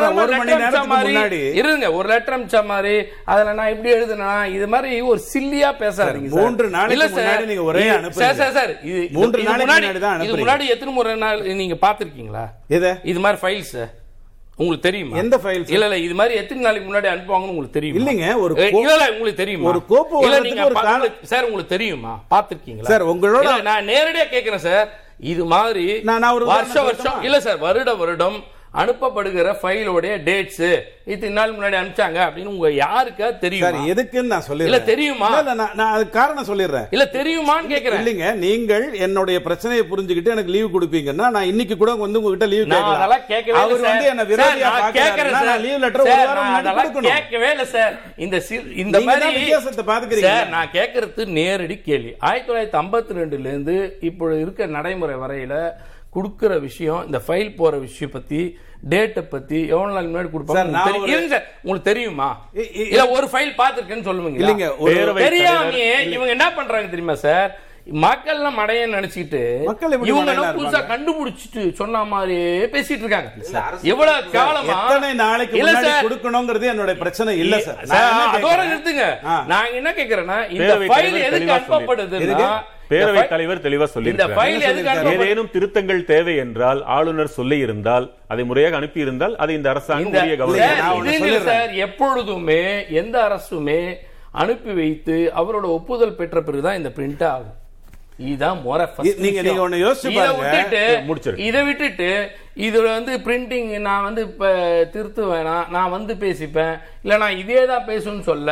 அமிச்ச மாதிரி. இருங்க. ஒரு லெட்டர் அமிச்ச மாதிரி. அதுல நான் இப்படி எழுதுனா இது மாதிரி ஒரு சில்லியா பேசாதீங்க. மூன்று நாளைக்கு சார், முன்னாடி நீங்க ஒரே இது-. Sir sir sir. இது மூன்று இது நாளைக்கு முன்னாடி தான் இது. முன்னாடி எத்தனை முறை நாள் நீங்க பாத்திருக்கீங்களா எதை? இது மாதிரி ஃபைல்ஸ் உங்களுக்கு தெரியுமா? எந்த files? இல்ல இல்ல இது மாதிரி எத்தனை நாளைக்கு முன்னாடி அனுப்புவாங்கன்னு உங்களுக்கு தெரியும்? இல்லைங்க, ஒரு இல்ல கோ- இல்ல உங்களுக்கு தெரியுமா? ஒரு கோப்பு இல்ல நீங்க சார் உங்களுக்கு தெரியுமா? பாத்திருக்கீங்களா சார், உங்களோட- நான் நேரடியா கேக்குறேன் சார். இது மாதிரி நான் ஒரு வருஷம் சொல்லட்டுமா? இல்ல சார் வருட வருடம் அனுப்பப்படுகிற ஃபைலோடைய டேட்ஸ் இத்தனை நாள் முன்னாடி அனுப்பிச்சாங்க அப்படின்னு உங்க யாருக்கா தெரியும்? எதுக்குன்னு நான் சொல்லிடுறேன். இல்ல, தெரியுமா? நான் நான் அதுக்கு காரணம் சொல்லிடுறேன். இல்ல தெரியுமான்னு கேக்குறேன். இல்லைங்க நீங்கள் என்னுடைய பிரச்சனையை புரிஞ்சுக்கிட்டு எனக்கு லீவ் கொடுப்பீங்கன்னா நான் இன்னைக்கு கூட வந்து உங்ககிட்ட லீவ் நான் அதெல்லாம் கேட்கவே இல்ல அவர். வந்து என்ன விரோதியா கேட்கறேன். நான் லீவ் லெட்டர் ஒரு வாரம் முன்னாடி கொடுக்கணும். கேட்கவே இல்ல சார் இந்த இந்த மாதிரி வித்தியாசத்தை பாத்துக்கிறீங்க. சார், நான் கேட்கறது நேரடி கேள்வி. ஆயிரத்தி தொள்ளாயிரத்தி ஐம்பத்தி ரெண்டுல இருந்து இப்போ இருக்க நடைமுறை வரையில கொடுக்கிற விஷயம் இந்த ஃபைல் போற விஷயம் பத்தி டேட்டை பத்தி எவ்வளவு நாள் முன்னாடி கொடுப்பாங்க? சார், நான் உங்களுக்கு தெரியும்? தெரியுமா இல்ல ஒரு ஃபைல் பாத்துருக்கேன்னு சொல்லுவீங்க இல்லைங்க, தெரியாமையே இவங்க என்ன பண்றாங்க தெரியுமா சார்? மக்கள் மடையன்னு நினைச்சிட்டு இவங்க புதுசா? கண்டுபிடிச்சிட்டு சொன்ன மாதிரியே பேசிட்டு இருக்காங்க. இவ்வளவு காலமா எத்தனை நாளைக்கு இல்ல முன்னாடி சார். கொடுக்கணுங்கிறது என்னோட பிரச்சனை இல்ல சார். அதோட? நிறுத்துங்க. நான் என்ன கேக்குறேன்னா இந்த ஃபைல் எதுக்கு அனுப்பப்படுதுன்னா பேரவைத் தலைவர் தெளிவா இந்த சொல்லியிருக்கிறார் ஏதேனும் திருத்தங்கள் தேவை என்றால் ஆளுநர் சொல்லி இருந்தால் அதை முறையாக அனுப்பி இருந்தால் அதை இந்த அரசாங்கம் எப்பொழுதுமே எந்த அரசுமே அனுப்பி வைத்து அவரோட ஒப்புதல் பெற்ற பிறகுதான் இந்த பிரிண்ட் ஆகும் இதுதான் முறை நீங்க-. நீங்க ஒண்ணு யோசிச்சு இதை பாருங்க. விட்டுட்டு முடிச்சிரு. இதை விட்டுட்டு இதுல வந்து பிரிண்டிங் நான் வந்து இப்ப திருத்து வேணாம் நான் வந்து பேசிப்பேன் இல்ல நான் இதே தான் பேசணும்னு சொல்ல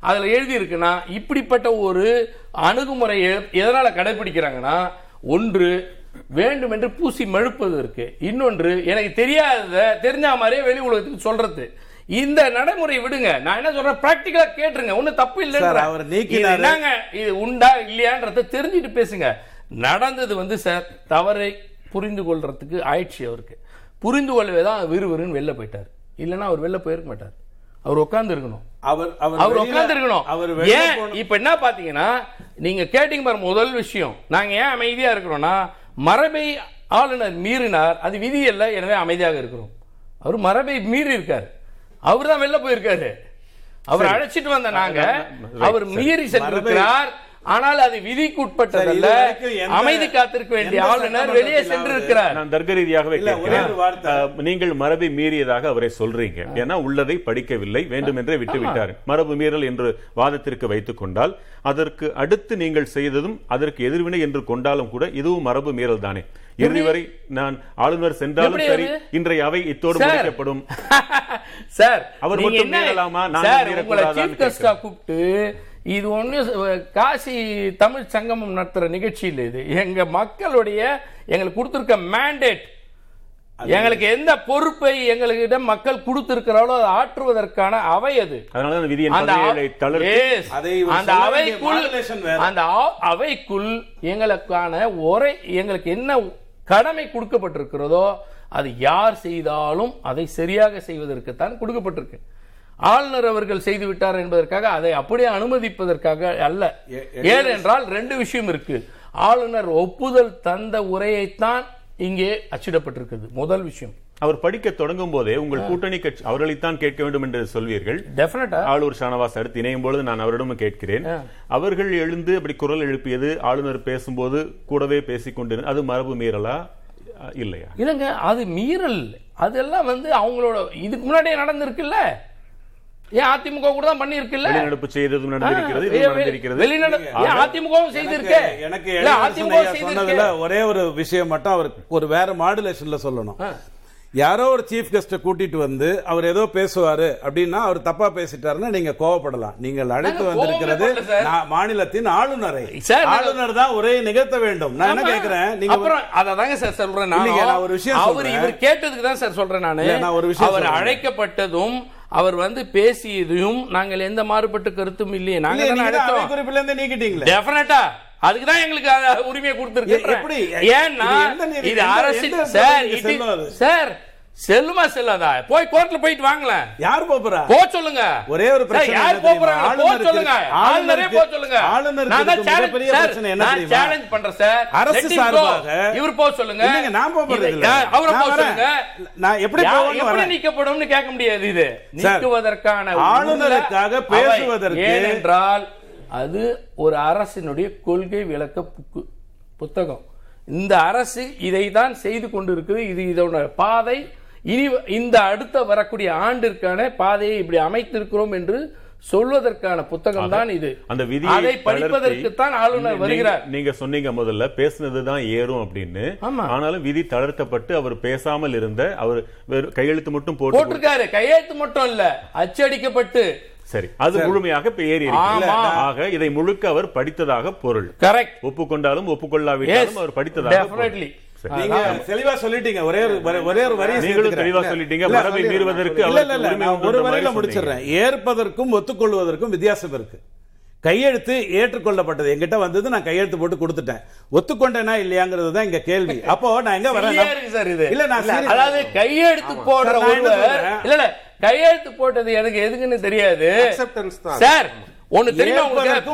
அதுல எழுதி இருக்குன்னா இப்படிப்பட்ட ஒரு அணுகுமுறையை எதனால கடைபிடிக்கிறாங்கன்னா ஒன்று வேண்டுமென்று பூசி மழுப்பதற்கு இன்னொன்று எனக்கு தெரியாதத தெரிஞ்ச மாதிரியே வெளி உலகத்துக்கு சொல்றது. இந்த நடைமுறை விடுங்க. நான் என்ன சொல்றேன்? பிராக்டிகலா கேட்டுருங்க. ஒண்ணும் தப்பு இல்லைன்ற அவர். என்னங்க? இது உண்டா இல்லையான்றத தெரிஞ்சுட்டு பேசுங்க. நடந்தது வந்து சார் தவறை புரிந்து கொள்றதுக்கு ஆயிடுச்சு அவருக்கு. புரிந்து கொள்ளவே தான் விறுவிறுன்னு வெளில போயிட்டார். இல்லைன்னா அவர் வெளில போயிருக்க மாட்டார். அவர் உட்கார்ந்து இருக்கணும். அவர் அவர் அவர் வெளியில- உட்கார்ந்து இருக்கணும் அவர் ஏன்? இப்ப என்ன பாத்தீங்கன்னா நீங்க கேட்டீங்க பாருங்க முதல் விஷயம். நாங்க ஏன் அமைதியா இருக்கிறோம்னா மரபை ஆளுநர் மீறினார். அது விதி அல்ல எனவே அமைதியாக இருக்கிறோம். அவர் மரபை மீறி இருக்காரு. அவர் தான் வெளில போயிருக்காரு. அவர் அழைச்சிட்டு வந்த நாங்க அவர் மீறி சென்றிருக்கிறார். ஆனால் அது விதிக்கு உட்பட்டதல்ல அமைதி காத்திருக்க வேண்டிய ஆளுநர் வெளியே சட்டமன்றத்திலாவது சென்றிருக்கிறார். நான் தர்க்க ரீதியாகவே கேட்கிறேன் நீங்கள் மரபை மீறியதாக அவரை சொல்றீங்க. ஏன்னா உள்ளதை படிக்கவில்லை வேண்டுமென்றே விட்டு விட்டார் மரபு மீறல் என்று வாதத்திற்கு வைத்துக் கொண்டால் அதற்கு அடுத்து நீங்கள் செய்ததும் அதற்கு எதிர்வினை என்று கொண்டாலும் கூட இதுவும் மரபு மீறல் தானே இறுதி வரை நான் ஆளுநர் சென்றாலும் சரி? இன்றைய அவை இத்தோடு சார். முடிக்கப்படும். *laughs* சார் அவர் மட்டும் மீறலாமா? கெஸ்டா கூப்பிட்டு இது ஒண்ணு காசி தமிழ் சங்கமம் நடத்துற நிகழ்ச்சி இல்லை இது. எங்க மக்களுடைய எங்களுக்கு கொடுத்திருக்க மேண்டேட் எங்களுக்கு எந்த பொறுப்பை எங்கள்கிட்ட மக்கள் கொடுத்திருக்கிறாளோ அதை ஆற்றுவதற்கான அவை அது. அந்த அவைக்குள். அந்த அவைக்குள் எங்களுக்கான ஒரே எங்களுக்கு என்ன கடமை கொடுக்கப்பட்டிருக்கிறதோ அது யார் செய்தாலும் அதை சரியாக செய்வதற்குத்தான் கொடுக்கப்பட்டிருக்கு. ஆளுநர் அவர்கள் செய்து விட்டார் என்பதற்காக அதை அப்படியே அனுமதிப்பதற்காக அல்ல. ஏனென்றால் ரெண்டு விஷயம் இருக்கு. ஆளுநர் ஒப்புதல் தந்த உரையைத்தான் இங்கே அச்சிடப்பட்டிருக்குது முதல் விஷயம். அவர் படிக்க தொடங்கும் போதே உங்கள் கூட்டணி கட்சி அவர்களைத்தான் கேட்க வேண்டும் என்று சொல்வீர்கள். டெஃபினட்டா ஆளூர் ஷானவாஸ் அடுத்து இணையும் பொழுது நான் அவரிடமும் கேட்கிறேன். அவர்கள் எழுந்து அப்படி குரல் எழுப்பியது ஆளுநர் பேசும்போது கூடவே பேசிக் கொண்டிருந்த அது மரபு மீறலா? இல்லையா? இல்லைங்க அது மீறல். அதெல்லாம் வந்து அவங்களோட இதுக்கு முன்னாடியே நடந்திருக்குல்ல? ஏன் அதிமுக கூட தான் பண்ணிருக்குல்ல வெளிநடப்பு செய்ததும் நடந்திருக்கிறது இதுவும் நடந்திருக்கிறது. வெளிநட- ஏன் அதிமுகவும் செய்திருக்கு? எனக்கு- அதிமுக செய்திருக்கு. ஒரே ஒரு விஷயம் மட்டும் அவர் ஒரு வேற மாடுலேஷன்ல சொல்லணும். யாரோ ஒரு சீஃப் கெஸ்ட கூட்டிட்டு வந்து அவர் ஏதோ பேசுவாரு அப்படின்னா அவர் தப்பா பேசிட்டாருன்னா நீங்க கோவப்படலாம். நீங்கள் அழைத்து வந்திருக்கிறது மாநிலத்தின் ஆளுநரை. ஆளுநர் தான் உரையை நிகழ்த்த வேண்டும். நான் என்ன ஆமா. கேக்குறேன்? நீங்க அப்புறம் அததாங்க சார் சொல்றேன். நான் ஒரு விஷயம் அவர். இவர் கேட்டதுக்கு தான் சார் சொல்றேன் நானு. ஒரு விஷயம் அவர். அழைக்கப்பட்டதும் அவர் வந்து பேசியதும் நாங்கள் எந்த மாறுபட்ட கருத்தும் இல்லையே. நாங்க இல்லையே, தானே நீங்க தான் அழைத்தோம். அவை குறிப்பில இருந்து நீக்கிட்டீங்களே டெஃபினட்டா அதுக்கு தான் எங்களுக்கு உரிமையை கொடுத்திருக்கு எப்படி? ஏன்னா இது அரசு சார்? சார் செல்லுமா செல்லாதா போய் கோர்ட்ல போயிட்டு வாங்களேன் யார் போறா போ சொல்லுங்க ஒரே ஒரு பிரச்சனை யார் போ? போறாங்க போ சொல்லுங்க ஆளுநரே போ சொல்லுங்க ஆளுநருக்கு நான் சார், பிரச்சனை என்ன நான் challenge பண்றேன் சார் அரசு. சார்பாக- இவர் போ சொல்லுங்க இல்லைங்க, நான் போக போறது இல்ல. அவரை போ. சொல்லுங்க நான் எப்படி போவேன்னு எப்படி. நீக்கப்படும்னு கேட்க முடியாது இது நீக்குவதற்கான ஆளுநருக்காக பேசுவதற்கு-. ஏனென்றால் அது ஒரு அரசினுடைய கொள்கை விளக்க புக்கு புத்தகம். இந்த அரசு இதை தான் செய்து கொண்டிருக்குது. இது இதோட பாதை. இனி இந்த அடுத்த வரக்கூடிய ஆண்டிற்கான பாதையை இப்படி அமைத்திருக்கிறோம் என்று சொல்வதற்கான புத்தகம் தான் இது. அந்த விதியை அதை படிப்பதற்கு தான் ஆளுநர் வருகிறார். நீங்க சொன்னீங்க முதல்ல பேசுனதுதான் ஏறும் அப்படின்னு. ஆனாலும் விதி தளர்த்தப்பட்டு அவர் பேசாமல் இருந்த அவர் கையெழுத்து மட்டும் போட்டு போட்டிருக்காரு. கையெழுத்து மட்டும் இல்ல அச்சடிக்கப்பட்டு சரி. அது முழுமையாக இப்ப ஏறி. ஆக இதை முழுக்க அவர் படித்ததாக பொருள். கரெக்ட் ஒப்புக்கொண்டாலும் ஒப்புக்கொள்ளாவிட்டாலும் அவர் படித்ததாக தெளிவா சொல்லிட்டீங்க. ஒரே ஒரு ஒரே- வரி தெளிவா சொல்லிட்டீங்க. மரபை மீறுவதற்கு ஒரு வரையில முடிச்சிடுறேன். ஏற்பதற்கும் ஒத்துக்கொள்வதற்கும் வித்தியாசம் இருக்கு. கையெழுத்து ஏற்றுக்கொள்ளப்பட்டது. என்கிட்ட வந்தது நான் கையெழுத்து போட்டு கொடுத்துட்டேன். ஒத்துக்கொண்டேனா இல்லையாங்கிறது தான் இங்க கேள்வி. அப்போ நான் எங்க வரேன்? சார் இது. இல்ல நான் அதாவது கையெழுத்து போடுற இல்ல. கையெழுத்து போட்டது எனக்கு எதுக்குன்னு தெரியாது. சார் ஒண்ணு தெரியுமா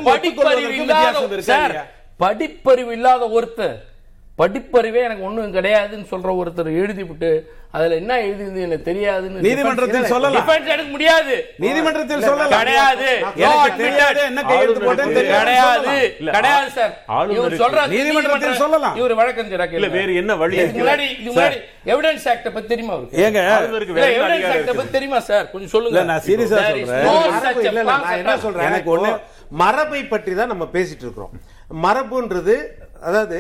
படிப்பறிவு இல்லாத சார்? படிப்பறிவு இல்லாத ஒருத்தர் படிப்பறிவே எனக்கு ஒண்ணும் கிடையாதுன்னு சொல்ற ஒருத்தர் எழுதிவிட்டு அதுல என்ன எழுதிருந்து எனக்கு தெரியாதுன்னு நீதிமன்றத்தில் சொல்லலாம். எடுக்க முடியாது. நீதிமன்றத்தில் சொல்லலாம். கிடையாது. என்ன கையெழுத்து போட்டேன்னு தெரியாது. கிடையாது. கிடையாது சார் இவர் சொல்ற நீதிமன்றத்தில் சொல்லலாம். இவர் வழக்கறிஞரா இல்ல வேறு என்ன வழி முன்னாடி முன்னாடி எவிடன்ஸ் ஆக்ட பத்தி தெரியுமா அவருக்கு? ஏங்க எவிடன்ஸ் ஆக்ட? பத்தி தெரியுமா சார் கொஞ்சம் சொல்லுங்க. இல்ல, நான் is சொல்றேன். என்ன. சொல்றேன்? எனக்கு ஒண்ணு- மரபை பற்றி தான் நம்ம பேசிட்டு இருக்கிறோம். மரபுன்றது அதாவது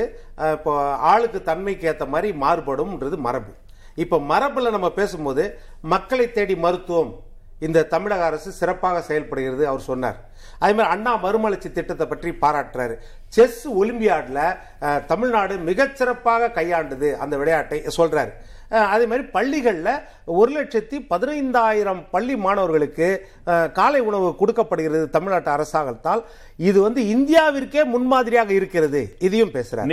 இப்போ ஆளுக்கு தன்மைக்கு ஏற்ற மாதிரி மாறுபடும்ன்றது மரபு. இப்போ மரபில் நம்ம பேசும்போது மக்களை தேடி மருத்துவம் இந்த தமிழக அரசு சிறப்பாக செயல்படுகிறது அவர் சொன்னார். அதே மாதிரி அண்ணா மறுமலர்ச்சி திட்டத்தை பற்றி பாராட்டுறாரு. செஸ் ஒலிம்பியாடில் தமிழ்நாடு மிகச்சிறப்பாக கையாண்டது அந்த விளையாட்டை சொல்கிறாரு அதே மாதிரி பள்ளிகளில் ஒரு லட்சத்தி பதினைந்தாயிரம் பள்ளி மாணவர்களுக்கு காலை உணவு கொடுக்கப்படுகிறது தமிழ்நாட்டு அரசாங்கத்தால். இது வந்து இந்தியாவிற்கே முன்மாதிரியாக இருக்கிறது இதையும். பேசுறாரு.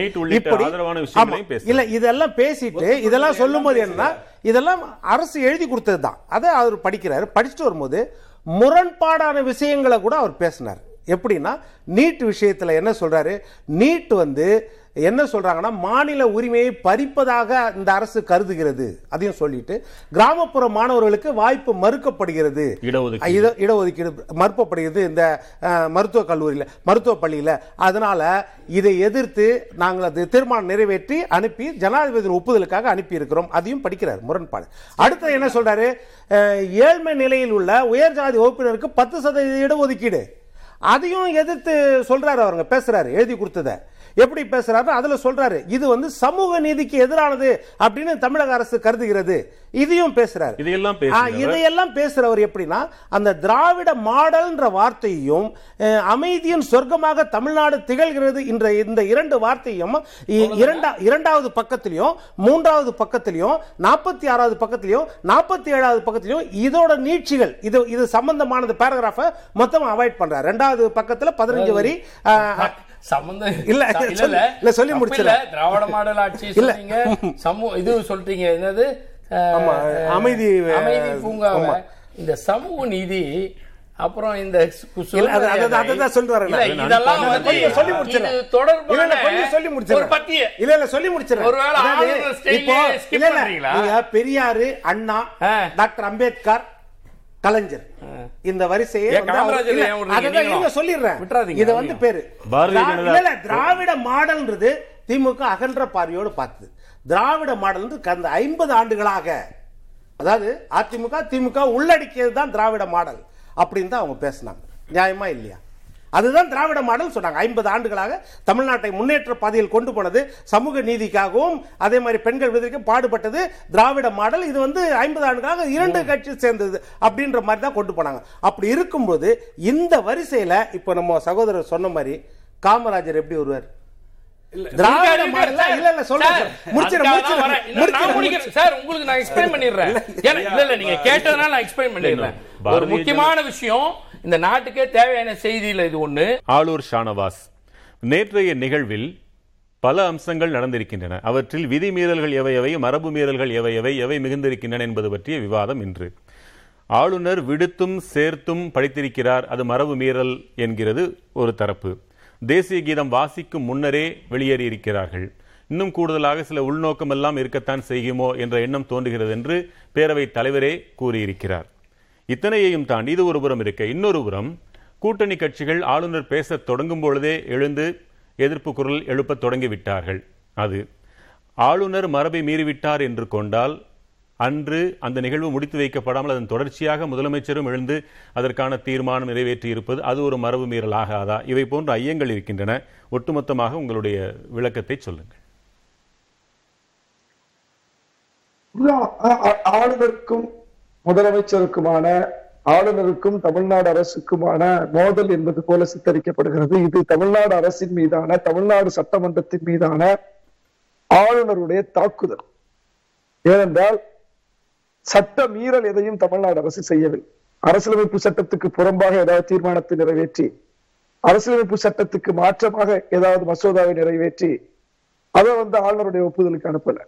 இல்ல இதெல்லாம் பேசிட்டு இதெல்லாம் சொல்லும்போது என்னன்னா இதெல்லாம் அரசு எழுதி கொடுத்தது தான் அதை அவர் படிக்கிறாரு. படிச்சுட்டு வரும்போது முரண்பாடான விஷயங்களை கூட அவர் பேசினார். எப்படின்னா நீட் விஷயத்தில் என்ன சொல்றாரு? நீட் வந்து என்ன சொல்றாங்கன்னா மாநில உரிமையை பறிப்பதாக இந்த அரசு கருதுகிறது அதையும் சொல்லிட்டு கிராமப்புற மாணவர்களுக்கு வாய்ப்பு மறுக்கப்படுகிறது. இடஒதுக்கீடு. இட- இடஒதுக்கீடு மறுக்கப்படுகிறது இந்த அஹ், மருத்துவக் கல்லூரியில் மருத்துவப் பள்ளியில். அதனால இதை எதிர்த்து நாங்கள் அது தீர்மானம் நிறைவேற்றி அனுப்பி ஜனாதிபதி ஒப்புதலுக்காக அனுப்பி இருக்கிறோம் அதையும் படிக்கிறார் முரண்பாடு. அடுத்து என்ன சொல்றாரு? ஏழ்மை நிலையில் உள்ள உயர் ஜாதி வகுப்பினருக்கு பத்து சதவீத இடஒதுக்கீடு. அதையும் எதிர்த்து சொல்றாரு அவருங்க பேசுறாரு எழுதி கொடுத்ததை. எப்படி பேசுறாரு அதுல சொல்றாரு இது வந்து சமூக நீதிக்கு எதிரானது அப்படின்னு தமிழக அரசு கருதுகிறது. இதையும் பேசுறாரு. இதையெல்லாம் இதையெல்லாம் பேசுறவர் எப்படின்னா அந்த திராவிட மாடல்ன்ற வார்த்தையும் அமைதியின் சொர்க்கமாக தமிழ்நாடு திகழ்கிறது என்ற இந்த இரண்டு வார்த்தையும் இரண்டாவது பக்கத்திலையும் மூன்றாவது பக்கத்திலையும் நாற்பத்தி ஆறாவது பக்கத்திலையும் நாற்பத்தி ஏழாவது பக்கத்திலையும் இதோட நீட்சிகள் இது இது சம்பந்தமானது பேராகிராஃபை மொத்தமா அவாய்ட் பண்றாரு. ரெண்டாவது பக்கத்துல பதினஞ்சு வரி சம்பந்தம் இல்ல, இல்ல இல்ல, சொல்லி. இல்ல, திராவிட மாடல் ஆட்சி. சொல்றீங்க சமூக இது சொல்றீங்க என்னது அமைதி, அமைதி பூங்காவை. இந்த சமூக நீதி அப்புறம் இந்த சு- இல்ல, அது- அது- சுதந்திர அதுதான் சொல்லிட்டு வரேன் இல்ல, நான். இதெல்லாம் வந்து சொல்லி முடிச்சிடுறேன். இல்ல, கொஞ்சம் சொல்லி முடிச்சிடுறேன். பத்திய இல்ல இல்ல சொல்லி முடிச்சிடுறேன். ஒருவேளை இப்போ இல்ல, பெரியாரு அண்ணா. டாக்டர் அம்பேத்கர் கலைஞர். இந்த வரிசையை சொல்லிடுறேன். இது வந்து. பேரு. திராவிட மாடல்ன்றது திமுக அகன்ற பார்வையோடு பார்த்தது. திராவிட மாடல் வந்து கடந்த ஐம்பது ஆண்டுகளாக அதாவது அதிமுக திமுக உள்ளடக்கியது தான் திராவிட மாடல் அப்படின்னு தான் அவங்க பேசினாங்க. நியாயமா இல்லையா? அதுதான் திராவிட மாடல் சொன்னாங்க. ஐம்பது ஆண்டுகளாக தமிழ்நாட்டை முன்னேற்ற பாதையில் கொண்டு போனது சமூக நீதிக்காகவும் அதே மாதிரி பெண்கள் விதிக்கும் பாடுபட்டது திராவிட மாடல். இது வந்து ஐம்பது ஆண்டுகளாக இரண்டு கட்சி சேர்ந்தது அப்படின்ற மாதிரி தான் கொண்டு போனாங்க. அப்படி இருக்கும்போது இந்த வரிசையில இப்போ நம்ம சகோதரர் சொன்ன மாதிரி காமராஜர் எப்படி வருவார்? திராவிட மாடல். இல்ல இல்ல சார், உங்களுக்கு நான் explain பண்ணிடுறேன். ஏன்னா, இல்ல, இல்ல, நீங்க கேட்டதுனால நான் explain பண்ணிடுறேன். ஒரு முக்கியமான விஷயம் இந்த நாட்டுக்கே தேவையான செய்தியில் இது ஒண்ணு. ஆளூர் ஷானவாஸ் நேற்றைய நிகழ்வில் பல அம்சங்கள் நடந்திருக்கின்றன. அவற்றில் விதிமீறல்கள் எவை எவை மரபு மீறல்கள் எவை எவை எவை மிகுந்திருக்கின்றன என்பது பற்றிய விவாதம் இன்று. ஆளுநர் விடுத்தும் சேர்த்தும் படித்திருக்கிறார் அது மரபு மீறல் என்கிறது ஒரு தரப்பு. தேசிய கீதம் வாசிக்கும் முன்னரே வெளியேறியிருக்கிறார்கள் இன்னும் கூடுதலாக சில உள்நோக்கம் எல்லாம் இருக்கத்தான் செய்யுமோ என்ற எண்ணம் தோன்றுகிறது என்று பேரவைத் தலைவரே கூறியிருக்கிறார். இத்தனையையும் தாண்டி இது ஒரு புறம் இருக்க. இன்னொரு புறம் கூட்டணி கட்சிகள் ஆளுநர் பேச தொடங்கும் பொழுதே எழுந்து எதிர்ப்பு குரல் எழுப்ப தொடங்கிவிட்டார்கள். அது ஆளுநர் மரபை மீறிவிட்டார் என்று கொண்டால் அன்று அந்த நிகழ்வு முடித்து வைக்கப்படாமல் அதன் தொடர்ச்சியாக முதலமைச்சரும் எழுந்து அதற்கான தீர்மானம் நிறைவேற்றி இருப்பது அது ஒரு மரபு மீறல் ஆகாதா இவை போன்ற ஐயங்கள் இருக்கின்றன. ஒட்டுமொத்தமாக உங்களுடைய விளக்கத்தை சொல்லுங்கள். ஆளுநருக்கும் முதலமைச்சருக்குமான ஆளுநருக்கும் தமிழ்நாடு அரசுக்குமான மோதல் என்பது போல சித்தரிக்கப்படுகிறது. இது தமிழ்நாடு அரசின் மீதான தமிழ்நாடு சட்டமன்றத்தின் மீதான ஆளுநருடைய தாக்குதல். ஏனென்றால் சட்ட மீறல் எதையும் தமிழ்நாடு அரசு செய்யவில்லை. அரசியலமைப்பு சட்டத்துக்கு புறம்பாக ஏதாவது தீர்மானத்தை நிறைவேற்றி அரசியலமைப்பு சட்டத்துக்கு மாற்றமாக ஏதாவது மசோதாவை நிறைவேற்றி அதை வந்து ஆளுநருடைய ஒப்புதலுக்கு அனுப்பல.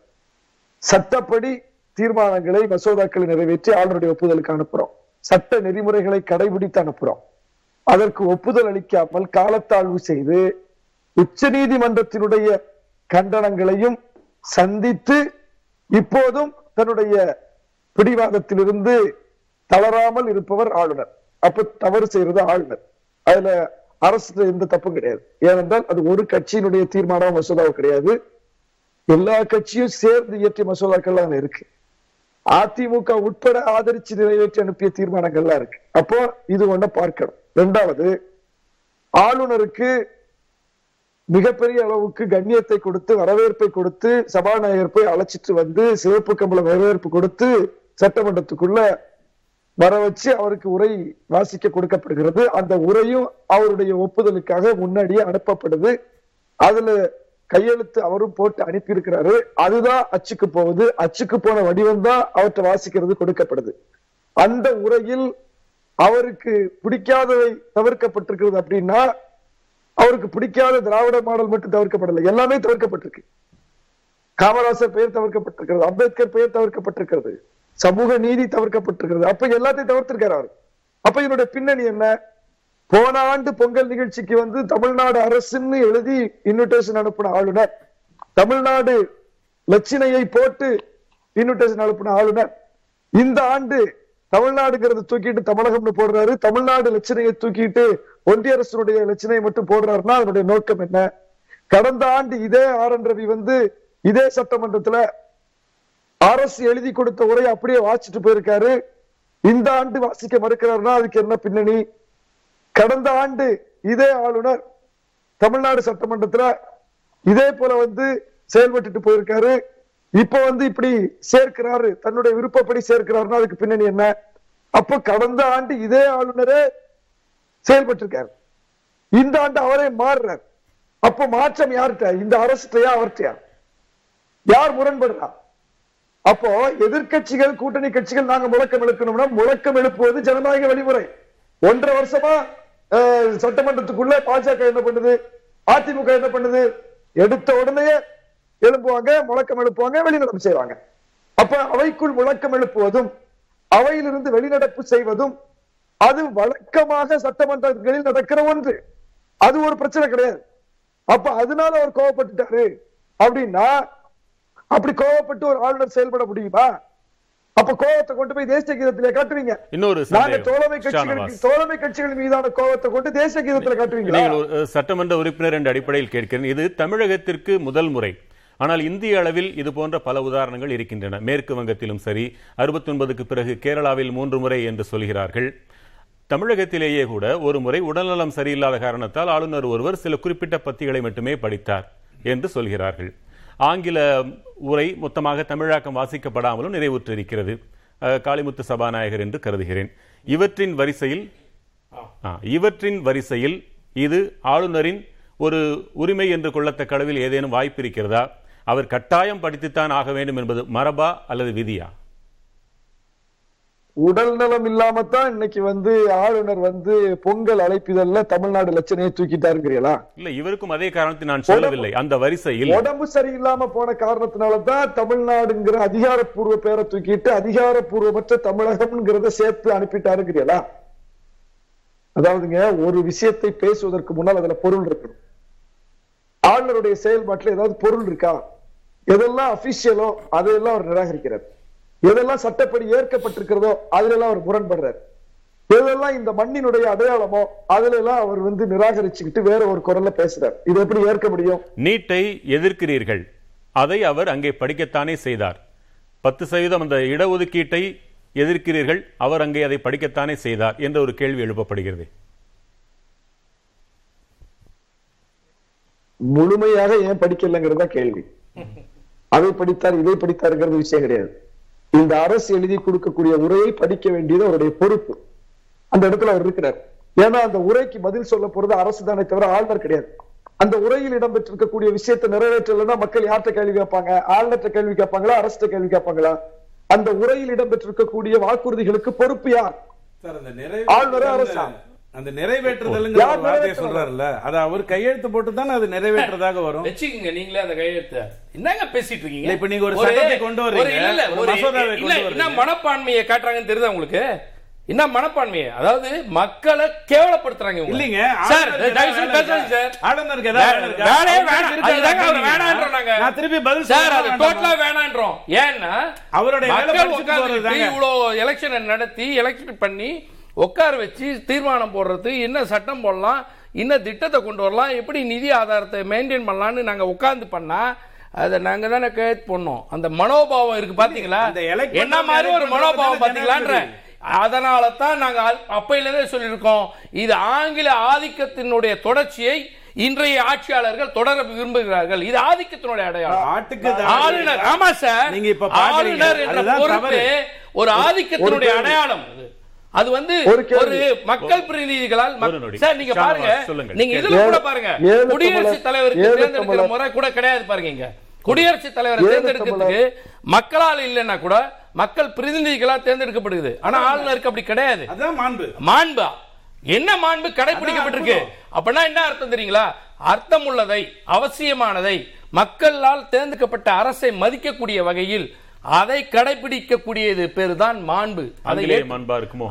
சட்டப்படி தீர்மானங்களை மசோதாக்களை நிறைவேற்றி ஆளுநருடைய ஒப்புதலுக்கு அனுப்புறோம். சட்ட நெறிமுறைகளை கடைபிடித்து அனுப்புறோம். அதற்கு ஒப்புதல் அளிக்காமல் காலத்தாழ்வு செய்து உச்ச நீதிமன்றத்தினுடைய கண்டனங்களையும் சந்தித்து இப்போதும் தன்னுடைய பிடிவாதத்திலிருந்து தளராமல் இருப்பவர் ஆளுநர். அப்ப தவறு செய்யறது ஆளுநர். அதுல அரசு எந்த தப்பும் கிடையாது. ஏனென்றால் அது ஒரு கட்சியினுடைய தீர்மானம் மசோதாவும் கிடையாது. எல்லா கட்சியும் சேர்ந்து இயற்றிய மசோதாக்கள் இருக்கு. அதிமுக உட்பட ஆதரிச்சு நிறைவேற்றி அனுப்பிய தீர்மானங்கள்லாம் இருக்கு. அப்போ இது ஒண்ண பார்க்கணும். ரெண்டாவது ஆளுநருக்கு மிகப்பெரிய அளவுக்கு கண்ணியத்தை கொடுத்து வரவேற்பை கொடுத்து சபாநாயகர் போய் அழைச்சிட்டு வந்து சிவப்பு கம்பள வரவேற்பு கொடுத்து சட்டமன்றத்துக்குள்ள வர வச்சு அவருக்கு உரை வாசிக்க கொடுக்கப்படுகிறது. அந்த உரையும் அவருடைய ஒப்புதலுக்காக முன்னாடியே அனுப்பப்படுது. அதுல கையெழுத்து அவரும் போட்டு அனுப்பியிருக்கிறாரு. அதுதான் அச்சுக்கு போகுது அச்சுக்கு போன வடிவம் தான் அவற்றை வாசிக்கிறது கொடுக்கப்படுது. அந்த உரையில் அவருக்கு பிடிக்காதவை தவிர்க்கப்பட்டிருக்கிறது அப்படின்னா அவருக்கு பிடிக்காத திராவிட மாடல் மட்டும் தவிர்க்கப்படலை. எல்லாமே தவிர்க்கப்பட்டிருக்கு. காமராசர் பெயர் தவிர்க்கப்பட்டிருக்கிறது. அம்பேத்கர் பெயர் தவிர்க்கப்பட்டிருக்கிறது. சமூக நீதி தவிர்க்கப்பட்டிருக்கிறது. அப்ப எல்லாத்தையும் தவிர்த்திருக்காரு அவர் அப்ப இதனுடைய பின்னணி என்ன? போன ஆண்டு பொங்கல் நிகழ்ச்சிக்கு வந்து தமிழ்நாடு அரசுன்னு எழுதி இன்விடேஷன் அனுப்பின ஆளுநர். தமிழ்நாடு லட்சணையை போட்டு இன்விடேஷன் அனுப்பின ஆளுநர். இந்த ஆண்டு தமிழ்நாடுங்கிறத தூக்கிட்டு தமிழகம்னு போடுறாரு. தமிழ்நாடு லட்சணையை தூக்கிட்டு ஒன்றிய அரசுடைய லட்சணையை மட்டும் போடுறாருன்னா அதனுடைய நோக்கம் என்ன? கடந்த ஆண்டு இதே ஆர் என் ரவி வந்து இதே சட்டமன்றத்துல அரசு எழுதி கொடுத்த உரையை அப்படியே வாசிச்சுட்டு போயிருக்காரு. இந்த ஆண்டு வாசிக்க மறுக்கிறாருன்னா அதுக்கு என்ன பின்னணி? கடந்த ஆண்டு இதே ஆளுநர் தமிழ்நாடு சட்டமன்றத்துல இதே போல வந்து செயல்பட்டுட்டு போயிருக்காரு. இப்ப வந்து இப்படி சேர்க்கிறாரு. தன்னுடைய விருப்பப்படி சேர்க்கிறாருன்னா அதுக்கு பின்னணி என்ன? அப்ப கடந்த ஆண்டு இதே ஆளுநரே செயல்பட்டிருக்காரு. இந்த ஆண்டு அவரே மாறுறார். அப்ப மாற்றம் யார்கிட்ட? இந்த அரசுட்டையா அவர்கிட்டயா? யார் முரண்படுறா? அப்போ எதிர்க்கட்சிகள் கூட்டணி கட்சிகள் நாங்க முழக்கம் எழுக்கணும்னா முழக்கம் எழுப்புவது ஜனநாயக வழிமுறை. ஒன்றரை வருஷமா சட்டமன்றத்துக்குள்ள பாஜக என்ன பண்ணுது? அதிமுக என்ன பண்ணுது? எடுத்த உடனே எழுப்புவாங்க முழக்கம் எழுப்புவாங்க வெளிநடப்பு செய்வாங்க. அப்ப அவைக்குள் முழக்கம் எழுப்புவதும் அவையிலிருந்து வெளிநடப்பு செய்வதும் அது வழக்கமாக சட்டமன்றங்களில் நடக்கிற ஒன்று. அது ஒரு பிரச்சனை கிடையாது. அப்ப அதனால அவர் கோவப்பட்டுட்டாரு. அப்படின்னா அப்படி கோவப்பட்டு ஒரு ஆளுநர் செயல்பட முடியுமா? அப்ப கோவத்தை கொண்டு போய் தேசிய கீதத்திலே காட்டுவீங்க. இன்னொரு நாங்க. தோழமை கட்சிகளுக்கு. தோழமை கட்சிகள் மீதான கோவத்தை கொண்டு தேசிய கீதத்துல நீங்கள் அஹ், சட்டமன்ற உறுப்பினர் என்ற அடிப்படையில் கேட்கிறேன். இது தமிழகத்திற்கு முதல் முறை. ஆனால் இந்திய அளவில் இது போன்ற பல உதாரணங்கள் இருக்கின்றன. மேற்கு வங்கத்திலும் சரி 69க்கு பிறகு கேரளாவில் மூன்று முறை என்று சொல்கிறார்கள். தமிழகத்திலேயே கூட ஒரு முறை உடல்நலம் சரியில்லாத காரணத்தால் ஆளுநர் ஒருவர் சில குறிப்பிட்ட பத்திகளை மட்டுமே படித்தார் என்று சொல்கிறார்கள். ஆங்கில உரை மொத்தமாக தமிழாக்கம் வாசிக்கப்படாமலும் நிறைவுற்றிருக்கிறது. காளிமுத்து சபாநாயகர் என்று கருதுகிறேன். இவற்றின் வரிசையில் இவற்றின் வரிசையில் இது ஆளுநரின் ஒரு உரிமை என்று கொள்ளத்தக்க அளவில் ஏதேனும் வாய்ப்பு இருக்கிறதா? அவர் கட்டாயம் படித்துத்தான் ஆக வேண்டும் என்பது மரபா அல்லது விதியா? உடல் நலம் இல்லாமத்தான் இன்னைக்கு வந்து ஆளுநர் வந்து பொங்கல் அழைப்பிதழ்ல தமிழ்நாடு லட்சணையை தூக்கிட்டாருங்கிறீங்களா? இல்ல இவருக்கும் அதே காரணத்தை நான் சொல்லவில்லை. அந்த வரிசையில் உடம்பு சரியில்லாம போன காரணத்தினாலதான் தமிழ்நாடுங்கிற அதிகாரப்பூர்வ பேரை தூக்கிட்டு அதிகாரப்பூர்வமற்ற தமிழகம்ங்கிறத சேர்த்து அனுப்பிட்டாருங்கிறீங்களா? அதாவதுங்க ஒரு விஷயத்தை பேசுவதற்கு முன்னால் அதுல பொருள் இருக்கணும். ஆளுநருடைய செயல்பாட்டுல ஏதாவது பொருள் இருக்கா? எதெல்லாம் அபிஷியலோ அதையெல்லாம் அவர் நிராகரிக்கிறார். எதெல்லாம் சட்டப்படி ஏற்கப்பட்டிருக்கிறதோ அதுல எல்லாம் அவர் முரண்படுறார். எதெல்லாம் இந்த மண்ணினுடைய அடையாளமோ அதுல எல்லாம் அவர் வந்து நிராகரிச்சுக்கிட்டு வேற ஒரு குரல்ல பேசுறார். இது எப்படி ஏற்க முடியும்? நீட்டை எதிர்க்கிறீர்கள். அதை அவர் அங்கே படிக்கத்தானே செய்தார். பத்து சதவீதம் அந்த இடஒதுக்கீட்டை எதிர்க்கிறீர்கள். அவர் அங்கே அதை படிக்கத்தானே செய்தார் என்ற ஒரு கேள்வி எழுப்பப்படுகிறது. முழுமையாக ஏன் படிக்கலங்கிறதா கேள்வி. அதை படித்தார் இதை படித்தாருங்கிறது விஷயம் கிடையாது. இந்த அரசு எழுதி கொடுக்கக்கூடிய உரையை படிக்க வேண்டியது அவருடைய பொறுப்பு. அந்த இடத்துல அவர் இருக்கிறார். ஏன்னா அந்த உரைக்கு பதில் சொல்ல போறது அரசு தானே தவிர ஆளுநர் கிடையாது. அந்த உரையில் இடம்பெற்றிருக்கக்கூடிய விஷயத்தை நிறைவேற்றலைன்னா மக்கள் யார்கிட்ட கேள்வி கேட்பாங்க? ஆளுநர்கிட்ட கேள்வி கேட்பாங்களா? அரசு கேள்வி கேட்பாங்களா? அந்த உரையில் இடம்பெற்றிருக்கக்கூடிய வாக்குறுதிகளுக்கு பொறுப்பு யார்? ஆளுநரே அரசா? அந்த நிறைவேற்றுறது? சொல்றாருல்ல அது அவர் கையெழுத்து போட்டு தானே அது நிறைவேற்றதாக வரும் வச்சுக்கோங்க நீங்களே அந்த கையெழுத்த என்னங்க பேசிட்டு இருக்கீங்க இப்ப நீங்க ஒரு சட்டத்தை கொண்டு கொண்டு என்ன. மனப்பான்மையை காட்டுறாங்கன்னு தெரியுதா உங்களுக்கு என்ன மனப்பான்மையை அதாவது மக்களை கேவலப்படுத்துறாங்க. இல்லைங்க சார். நான் திருப்பி பதில் சார் அது? டோட்டலா வேணான்றோம் ஏன்னா அவருடைய மக்கள் படிச்சுட்டு உட்கார்ந்துட்டு போறதுதாங்க. இவ்வளோ எலெக்ஷனை நடத்தி எலெக்ஷன் பண்ணி உட்கார வச்சு தீர்மானம் போடுறது என்ன சட்டம் போடலாம் என்ன திட்டத்தை கொண்டு வரலாம் எப்படி நிதி ஆதாரத்தை மெயின்டைன் பண்ணலாம்னு நாங்க உட்கார்ந்து பண்ணா அதை நாங்க தானே கேட் பண்ணோம் அந்த மனோபாவம் இருக்கு பாத்தீங்களா elect என்ன மாதிரி ஒரு மனோபாவம் பாத்தீங்களான்ற. அதனால தான் நாங்க அ- அப்பையிலிருந்தே சொல்லியிருக்கோம் இது ஆங்கில ஆதிக்கத்தினுடைய தொடர்ச்சியை இன்றைய ஆட்சியாளர்கள் தொடர விரும்புகிறார்கள் இது ஆதிக்கத்தினுடைய அடையாளம் ஆட்டுக்கு ஆளுநர் ஆமா சார் நீங்க இப்ப பாக்குறீங்க. ஆளுநர் என்ற பொறுப்பு. ஒரு ஆதிக்கத்தினுடைய. அடையாளம் அது. வந்து ஒரு மக்கள் பிரதிநிதிகளால். சார் நீங்க பாருங்க. நீங்க இதுல கூட பாருங்க. குடியரசுத் தலைவருக்கு தேர்ந்தெடுக்கிற. முறை கூட கிடையாது பாருங்க இங்க. குடியரசுத் தலைவரை தேர்ந்தெடுக்கிறதுக்கு மக்களால் இல்லைன்னா கூட மக்கள் பிரதிநிதிகளா தேர்ந்தெடுக்கப்படுகிறது. ஆனா ஆளுநருக்கு அப்படி கிடையாது. மாண்பு. மாண்பா? என்ன மாண்பு? கடைபிடிக்கப்பட்டிருக்கு அப்படின்னா என்ன அர்த்தம் தெரியுங்களா? அர்த்தம் உள்ளதை அவசியமானதை மக்களால் தேர்ந்தெடுக்கப்பட்ட அரசை மதிக்கக்கூடிய வகையில் அதை கடைபிடிக்கக்கூடியது பேர் தான் மாண்பு ஆங்கிலேய மாண்பா இருக்குமோ?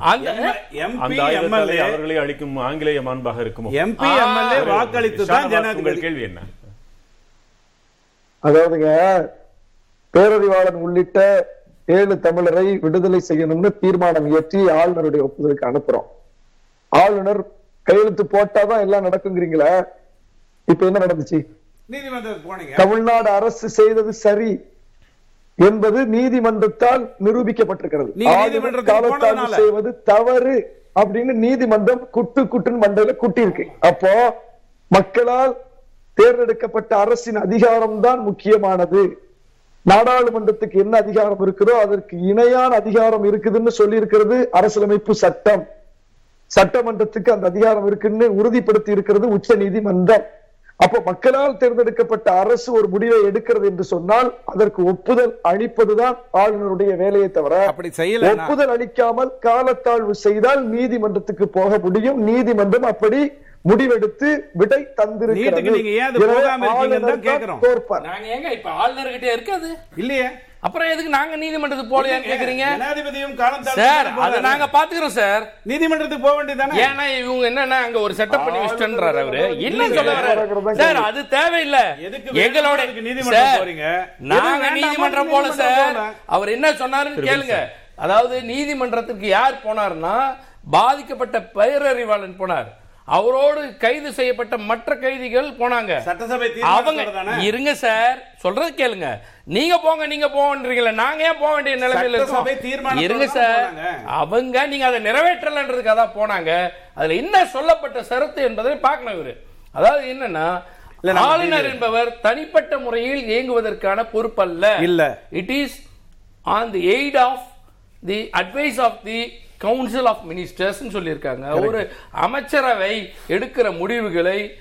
அவர்களை அளிக்கும் ஆங்கிலேய மாண்பாக இருக்குமோ? எம்பி எம்எல்ஏ வாக்களித்து தான் கேள்வி என்ன? அதாவதுங்க பேரறிவாளன் உள்ளிட்ட ஏழு தமிழரை விடுதலை செய்யணும்னு தீர்மானம் இயற்றி ஆளுநருடைய ஒப்புதலுக்கு அனுப்புறோம். ஆளுநர் கையெழுத்து போட்டாதான் எல்லாம் நடக்குங்கிறீங்களா இப்ப என்ன நடந்துச்சு? தமிழ்நாடு அரசு செய்தது சரி. என்பது நீதிமன்றத்தால் நிரூபிக்கப்பட்டிருக்கிறது. காலத்தாழ்வு. செய்வது தவறு அப்படின்னு நீதிமன்றம் குட்டு குட்டுன்னு மண்டையில குட்டி இருக்கு அப்போ மக்களால் தேர்ந்தெடுக்கப்பட்ட அரசின் அதிகாரம் தான் முக்கியமானது. நாடாளுமன்றத்துக்கு என்ன அதிகாரம் இருக்குதோ அதற்கு இணையான அதிகாரம் இருக்குதுன்னு சொல்லி இருக்கிறது அரசியலமைப்பு சட்டம். சட்டமன்றத்துக்கு அந்த அதிகாரம் இருக்குன்னு உறுதிப்படுத்தி இருக்கிறது உச்ச நீதிமன்றம். அப்போ மக்களால் தேர்ந்தெடுக்கப்பட்ட அரசு ஒரு முடிவை எடுக்கிறது என்று சொன்னால் அதற்கு ஒப்புதல் அளிப்பதுதான் ஆளுநருடைய வேலையை தவிர அப்படி செய்யலைன்னா- ஒப்புதல் அளிக்காமல் காலத்தாழ்வு செய்தால் நீதிமன்றத்துக்கு போக முடியும். நீதிமன்றம் அப்படி முடிவெடுத்து விடை தந்திருக்கிறது. நீட்டுக்கு நீங்க ஏன் அது எனவே போகாம இருக்கீங்கன்னு தான் ஆளுநர் தான் கேட்கிறோம். தோற்பார் நாங்க ஏங்க இப்ப ஆளுநர்கிட்ட இருக்காது இல்லையே. அப்புறம் எதுக்கு நாங்க நீதிமன்றத்துக்கு போலையான்னு கேக்குறீங்க? ஜனாதிபதியும் காலம் சார். அதை நாங்க பாத்துக்கிறோம் சார். நீதிமன்றத்துக்கு போக வேண்டியதானே ஏன்னா இவங்க என்னன்னா அங்க ஒரு செட்டப் பண்ணி வச்சுன்றாரு அவரு. இல்லைங்க. சொல்ல வர்றாரு சார் அது தேவையில்ல. எங்களோட நீதிமன்றம்? நாங்க நீதிமன்றம் போல சார். அவர் என்ன சொன்னாருன்னு கேளுங்க. அதாவது நீதிமன்றத்திற்கு யார் போனார்னா பாதிக்கப்பட்ட பேரறிவாளன் போனார். அவரோடு கைது செய்யப்பட்ட மற்ற கைதிகள் போனாங்க. சட்டசபை அவங்க? இருங்க சார். சொல்றது கேளுங்க. நீங்க போங்க நீங்க போங்கன்றீங்களா நாங்க ஏன் போக வேண்டிய நிலைமையில இருக்கோம்? இருங்க சார். அவங்க நீங்க அதை நிறைவேற்றலன்றதுக்காக தான் போனாங்க. அதுல என்ன சொல்லப்பட்ட சரத்து என்பதை பார்க்கணும் இவரு. அதாவது என்னன்னா ஆளுநர் என்பவர் தனிப்பட்ட முறையில் இயங்குவதற்கான பொறுப்பல்ல. இல்ல. It is on the aid of the advice of the council of ministers சொல்லியிருக்காங்க. ஒரு அமைச்சரவை எடுக்கிற முடிவுகளை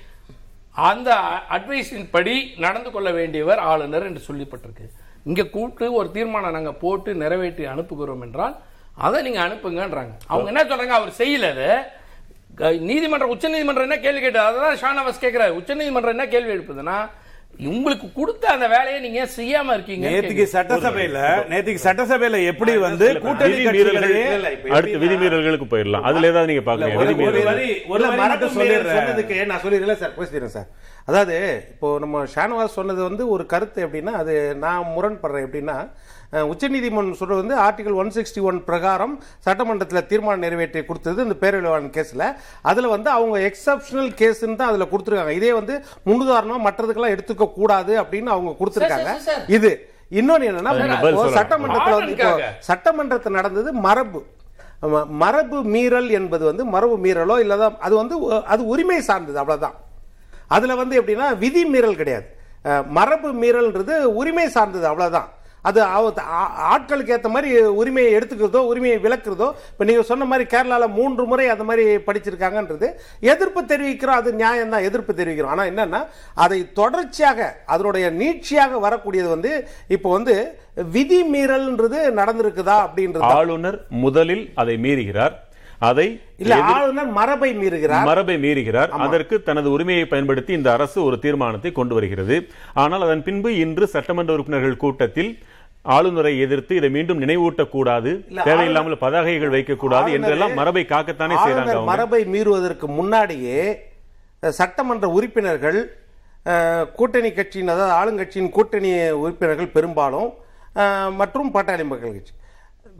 அந்த அட்வைஸின் படி நடந்து கொள்ள வேண்டியவர் ஆளுநர் என்று சொல்லப்பட்டிருக்கு. இங்கே கூப்பிட்டு ஒரு தீர்மானம் நாங்கள் போட்டு நிறைவேற்றி அனுப்புகிறோம் என்றால் அதை நீங்கள் அனுப்புங்கன்றாங்க. அவங்க என்ன சொல்றாங்க? அவர் செய்யல அதை. நீதிமன்றம் உச்சநீதிமன்றம் என்ன கேள்வி கேட்டது? அதான் ஷானவாஸ் கேட்குறாரு உச்சநீதிமன்றம் என்ன கேள்வி எழுப்புதுன்னா உங்களுக்கு கொடுத்த அந்த வேலையை நீங்க செய்யாம இருக்கீங்க நேத்துக்கு சட்டசபையில நேத்துக்கு சட்டசபையில எப்படி வந்து கூட்டணி இப்ப அடுத்து விதிமீறல்களுக்கு போயிடலாம். அதுல ஏதாவது நீங்க ஒரு விதிமீறல் ஒரு சொல்லிடுறேன். சொன்னதுக்கு நான் சொல்லிடுறேன் சார். பேசிடுறேன் சார். அதாவது இப்போ நம்ம ஷானவாஸ் சொன்னது வந்து ஒரு கருத்து எப்படின்னா அது நான் முரண்படுறேன் எப்படின்னா உச்சநீதிமன்றம் சொல்றது வந்து ஆர்டிகல் ஒன் சிக்ஸ்டி ஒன் பிரகாரம் சட்டமன்றத்தில் தீர்மானம் நிறைவேற்றி கொடுத்தது இந்த பேரழிவான கேஸில். அதில் வந்து அவங்க எக்ஸப்ஷனல் கேஸ்ன்னு தான் அதில் கொடுத்துருக்காங்க. இதே வந்து முன்னுதாரணமாக மற்றதுக்கெல்லாம் எடுத்துக்க கூடாது அப்படின்னு அவங்க கொடுத்துருக்காங்க. இது இன்னொன்னு என்னன்னா. சட்டமன்றத்தில் வந்து இப்போ. சட்டமன்றத்தில் நடந்தது மரபு. மரபு மீறல் என்பது வந்து மரபு மீறலோ இல்லதான் அது வந்து அது உரிமை சார்ந்தது அவ்வளவுதான். அதுல வந்து எப்படின்னா விதி மீறல் கிடையாது. மரபு மீறல்ன்றது உரிமை சார்ந்தது அவ்வளவுதான். அது ஆ- ஆட்களுக்கு ஏற்ற மாதிரி உரிமையை எடுத்துக்கிறதோ உரிமையை விளக்குறதோ இப்போ நீங்கள் சொன்ன மாதிரி கேரளாவில் மூன்று முறை அந்த மாதிரி படிச்சிருக்காங்கன்றது எதிர்ப்பு தெரிவிக்கிறோம் அது நியாயம் தான் எதிர்ப்பு தெரிவிக்கிறோம். ஆனால் என்னென்னா அதை தொடர்ச்சியாக அதனுடைய நீட்சியாக வரக்கூடியது வந்து இப்போ வந்து விதி மீறல்ன்றது நடந்திருக்குதா அப்படின்றது ஆளுநர் முதலில் அதை மீறுகிறார். அதை மரபை மீறுகிறார். மரபை மீறுகிறார். அதற்கு தனது உரிமையை பயன்படுத்தி இந்த அரசு ஒரு தீர்மானத்தை கொண்டு வருகிறது. ஆனால் அதன் பின்பு இன்று சட்டமன்ற உறுப்பினர்கள் கூட்டத்தில் ஆளுநரை எதிர்த்து இதை மீண்டும் நினைவூட்டக்கூடாது தேவையில்லாமல் பதாகைகள் வைக்கக்கூடாது என்றெல்லாம் மரபை காக்கத்தானே செய்யறாங்க மரபை மீறுவதற்கு முன்னாடியே சட்டமன்ற உறுப்பினர்கள் கூட்டணி கட்சியின் அதாவது ஆளுங்கட்சியின் கூட்டணி உறுப்பினர்கள் பெரும்பாலும் மற்றும் பாட்டாளி மக்கள் கட்சி.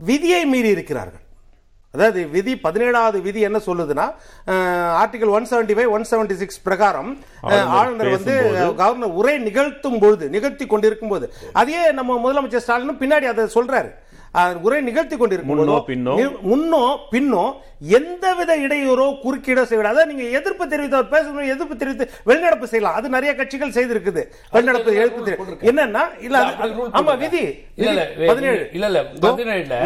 விதியை மீறி இருக்கிறார்கள். அதாவது விதி பதினேழாவது விதி என்ன சொல்லுதுன்னா article one seventy five one seventy six பிரகாரம் ஆளுநர் வந்து கவர்னர் உரை நிகழ்த்தும் பொழுது நிகழ்த்தி கொண்டிருக்கும் போது அதையே நம்ம முதலமைச்சர் ஸ்டாலினும் பின்னாடி அதை சொல்றாரு. உரை நிகழ்த்தி கொண்டிருக்கும் முன்னோ, பின்னோ. எந்தவித இடையூறோ குறுக்கீடோ செய்யக்கூடாது அதாவது நீங்க எதிர்ப்பு தெரிவித்தவர் பேசணும் எதிர்ப்பு தெரிவித்து வெளிநடப்பு செய்யலாம் அது நிறைய கட்சிகள் செய்திருக்கு வெளிநடப்பு எதிர்ப்பு. என்னன்னா இல்ல ஆமா? விதி இல்ல இல்ல விதி, பதினேழு இல்ல இல்ல இதோ. பதினேழுல.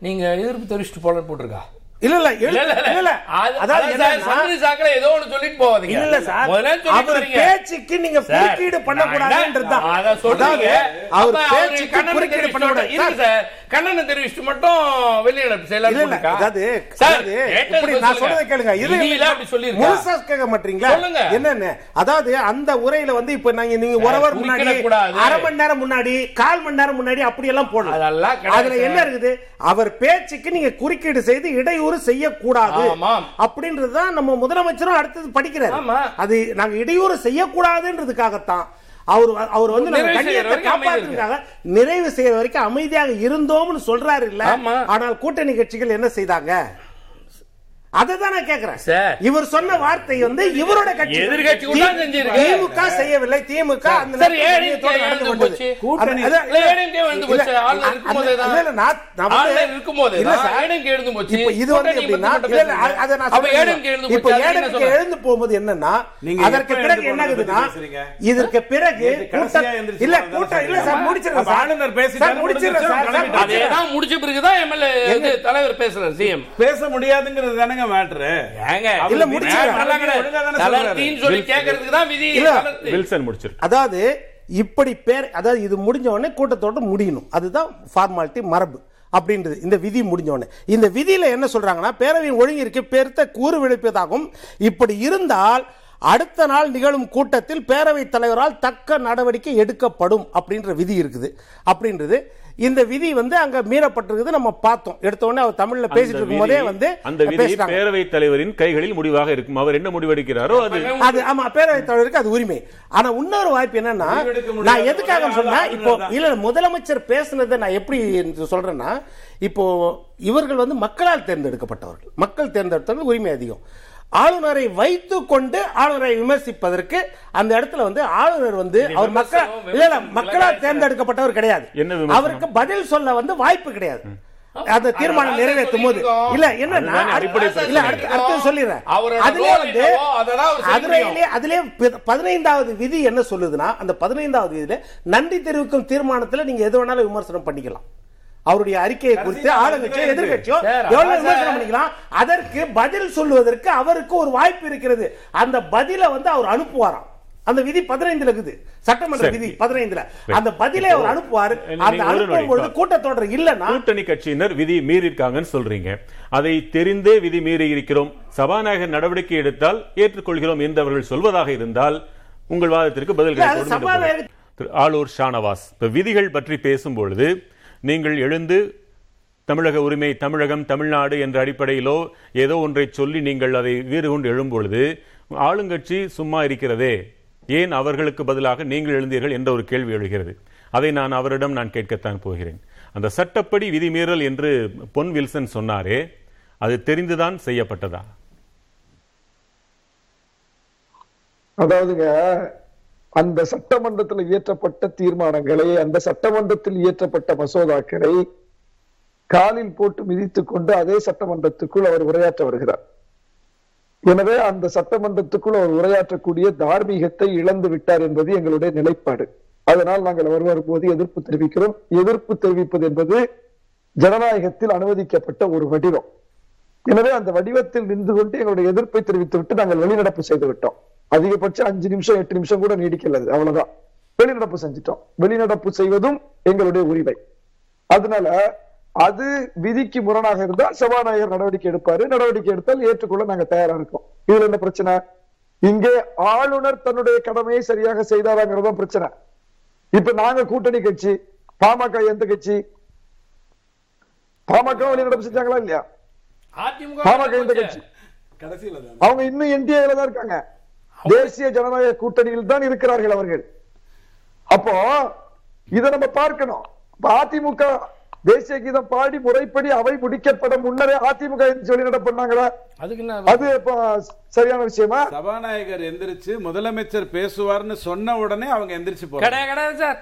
நீங்க எதிர்ப்பு தெரிவிச்சுட்டு போல போட்டிருக்கா இல்ல இல்ல இல்ல, இல்ல, இல்ல. இல்ல, இல்ல. அது- அதாவது சாக்கடை ஏதோ ஒண்ணு சொல்லிட்டு போவாதீங்க. இல்ல சார் அவர். பேச்சுக்கு நீங்க குறுக்கீடு பண்ணக்கூடாதுன்றது தான் நான் அதான் சொல்றீங்க. அவர் பேச்சுக்கு குறுக்கீடு தெரிவிச்சு பண்ணக்கூடாது இருக்கு சார். கண்ணனை தெரிவிச்சுட்டு மட்டும் வெளியிட செயலாளர் இல்ல, இல்ல? அதாவது சார், இப்படி நான். சொல்றதை கேளுங்க இது விதியில அப்படி சொல்லியிருக்கா? முழுசா கேட்க மாட்டீங்களா சொல்லுங்க. என்னன்னு அதாவது அந்த உரையில வந்து இப்ப நாங்க நீங்க உறவர் முன்னாடி. அரை மணி நேரம் முன்னாடி கால் மணி நேரம் முன்னாடி அப்படி எல்லாம் போடலாம் அதுல. என்ன இருக்குது அவர் பேச்சுக்கு நீங்க குறுக்கீடு செய்து இடையூறு செய்யக்கூடாது ஆமாம். அப்படின்றதுதான் நம்ம முதலமைச்சரும் அடுத்தது படிக்கிறார். அது நாங்க இடையூறு செய்யக்கூடாதுன்றதுக்காகத்தான் அவர் அவர் வந்து நம்ம கண்ணியத்தை காப்பாற்றுறதுக்காக நிறைவு செய்யற வரைக்கும் அமைதியாக இருந்தோம்னு சொல்றாரு இல்ல. ஆனால் கூட்டணி கட்சிகள் என்ன செய்தாங்க அதை தான் நான் கேக்குறேன். சார். இவர் சொன்ன வார்த்தை வந்து இவரோட கட்சி செஞ்சிருக்கு. திமுக செய்யவில்லை. திமுக எழுந்து தான். தான். போகும்போது என்னன்னா அதற்கு பிறகு என்ன ஆகுதுன்னா? இதற்கு பிறகு இல்ல கூட்டம் இல்ல சார் சார். ஆளுநர் பேசிட்டாரு. அதேதான் முடிச்ச பிறகுதான் எம்எல்ஏ தலைவர் பேசுறாரு சிஎம் பேச முடியாதுங்கிறது தானங்க மேட்ரு ஏங்க இல்ல, விதி- முடிச்சிருங்க. அதெல்லாம் கிடையாது. ஒழுங்கா தானே தளர்த்தின்னு சொல்லி கேட்கறதுக்கு தான் விதி இல்ல. தளர்த்தி. வில்சன் முடிச்சிருக்கு அதாவது இப்படி பேர் அதாவது இது முடிஞ்ச உடனே கூட்டத்தோட முடியணும் அதுதான் ஃபார்மாலிட்டி மரபு அப்படின்றது இந்த விதி முடிஞ்ச உடனே இந்த விதியில என்ன சொல்றாங்கன்னா பேரவையின் ஒழுங்கிற்கு பெருத்த கூறு விளைப்பதாகும் இப்படி இருந்தால் அடுத்த நாள் நிகழும் கூட்டத்தில் பேரவைத் தலைவரால் தக்க நடவடிக்கை எடுக்கப்படும் அப்படின்ற விதி இருக்குது அப்படின்றது இந்த விதி வந்து அங்க மீறப்பட்டிருக்குது நம்ம பார்த்தோம். எடுத்த உடனே அவர் தமிழ்ல பேசிட்டு இருக்கும் போதே வந்து அந்த விதி. பேரவைத் தலைவரின் கைகளில் முடிவாக இருக்கும். அவர் என்ன முடிவெடுக்கிறாரோ அது அது ஆமா பேரவைத் தலைவருக்கு அது உரிமை. ஆனா இன்னொரு வாய்ப்பு என்னன்னா நான் எதுக்காக சொன்னா இப்போ. இல்ல முதலமைச்சர் பேசுனதை நான் எப்படி சொல்றேன்னா இப்போ இவர்கள் வந்து மக்களால் தேர்ந்தெடுக்கப்பட்டவர்கள். மக்கள் தேர்ந்தெடுத்தவர்கள் உரிமை அதிகம். ஆளுநரை வைத்துக் கொண்டு ஆளுநரை விமர்சிப்பதற்கு அந்த இடத்துல வந்து ஆளுநர் வந்து அவர் மக்கள் இல்ல மக்களால். தேர்ந்தெடுக்கப்பட்டவர் கிடையாது என்ன? அவருக்கு பதில் சொல்ல வந்து வாய்ப்பு கிடையாது அந்த தீர்மானம் நிறைவேற்றும் போது. இல்ல அதுதான் அடிப்படை அடுத்து- இல்ல அடுத்து சொல்லிடுறேன் அவரோட அதுலயே வந்து. அதுலயே அதுலயே பதினைந்தாவது விதி என்ன சொல்லுதுன்னா அந்த பதினைந்தாவது விதியில நன்றி தெரிவிக்கும் தீர்மானத்துல நீங்க எது வேணாலும் விமர்சனம் பண்ணிக்கலாம் அவருடைய அறிக்கையை குறித்து கடைசியா ஆளுங்கட்சியோ எதிர்கட்சியோ எவ்வளவு விமர்சனம். பண்ணிக்கலாம்? அதற்கு பதில் சொல்வதற்கு அவருக்கு ஒரு வாய்ப்பு இருக்கிறது. அந்த பதில வந்து அவர் அனுப்புவாராம். அந்த விதி பதினைந்துல இருக்குது. சட்டமன்ற. விதி பதினைந்துல. அந்த பதிலை அவர் அனுப்புவார். அந்த அனுப்பும். பொழுது கூட்டத்தொடர் இல்லைன்னா கூட்டணி கட்சியினர் விதி மீறியிருக்காங்கன்னு சொல்றீங்க. அதை தெரிந்தே விதி மீறி இருக்கிறோம். சபாநாயகர் நடவடிக்கை எடுத்தால் ஏற்றுக்கொள்கிறோம் என்று அவர்கள் சொல்வதாக இருந்தால் உங்கள் வாதத்திற்கு பதில் ஆளூர் ஷானவாஸ். இப்ப விதிகள் பற்றி பேசும்பொழுது நீங்கள் எழுந்து தமிழக உரிமை தமிழகம் தமிழ்நாடு என்ற அடிப்படையிலோ ஏதோ ஒன்றை சொல்லி நீங்கள் அதை வீறு கொண்டு எழும்பொழுது ஆளுங்கட்சி சும்மா இருக்கிறதே. ஏன் அவர்களுக்கு பதிலாக நீங்கள் எழுந்தீர்கள் என்ற ஒரு கேள்வி எழுகிறது. அதை நான் அவரிடம் நான் கேட்கத்தான் போகிறேன். அந்த சட்டப்படி விதிமீறல் என்று பொன் வில்சன் சொன்னாரே அது தெரிந்துதான் செய்யப்பட்டதா? அதாவதுங்க அந்த சட்டமன்றத்தில் இயற்றப்பட்ட தீர்மானங்களை அந்த சட்டமன்றத்தில் இயற்றப்பட்ட மசோதாக்களை காலில் போட்டு மிதித்துக் கொண்டு அதே சட்டமன்றத்துக்குள் அவர் உரையாற்ற வருகிறார். எனவே அந்த சட்டமன்றத்துக்குள் அவர் உரையாற்றக்கூடிய தார்மீகத்தை இழந்து விட்டார் என்பது எங்களுடைய நிலைப்பாடு. அதனால் நாங்கள் அவர் வரும்போது எதிர்ப்பு தெரிவிக்கிறோம். எதிர்ப்பு தெரிவிப்பது என்பது ஜனநாயகத்தில் அனுமதிக்கப்பட்ட ஒரு வடிவம். எனவே அந்த வடிவத்தில் நின்று கொண்டு எங்களுடைய எதிர்ப்பை தெரிவித்து விட்டு நாங்கள் வெளிநடப்பு செய்து விட்டோம் அதிகபட்சம் அஞ்சு நிமிஷம் எட்டு நிமிஷம் கூட நீடிக்கல அவ்வளவுதான். வெளிநடப்பு செஞ்சிட்டோம். வெளிநடப்பு செய்வதும் எங்களுடைய உரிமை. அதனால அது விதிக்கு முரணாக இருந்தால் சபாநாயகர் நடவடிக்கை எடுப்பாரு. நடவடிக்கை எடுத்தால் ஏற்றுக்கொள்ள நாங்க தயாரா இருக்கோம். இதுல என்ன பிரச்சனை? இங்கே ஆளுநர் தன்னுடைய கடமையை சரியாக செய்தாராங்கிறதும் பிரச்சனை. இப்ப நாங்க கூட்டணி கட்சி பாமக எந்த கட்சி? பாமக வெளிநடப்பு செஞ்சாங்களா இல்லையா? பாமக எந்த கட்சி? அவங்க இன்னும் என்டிஏல தான் இருக்காங்க. தேசிய ஜனநாயக கூட்டணியில் தான் இருக்கிறார்கள் அவர்கள். அப்போ இத நம்ம பார்க்கணும். அதிமுக தேசிய கீதம் பாடி முறைப்படி அவை முடிக்கப்பட முன்னரே அதிமுக வெளிநடப்பு பண்ணாங்களா அதுக்கு என்ன அது இப்ப சரியான விஷயமா? சபாநாயகர் எந்திரிச்சு முதலமைச்சர் பேசுவார்னு சொன்ன உடனே அவங்க எந்திரிச்சு போறாங்க. கிடையாது சார்.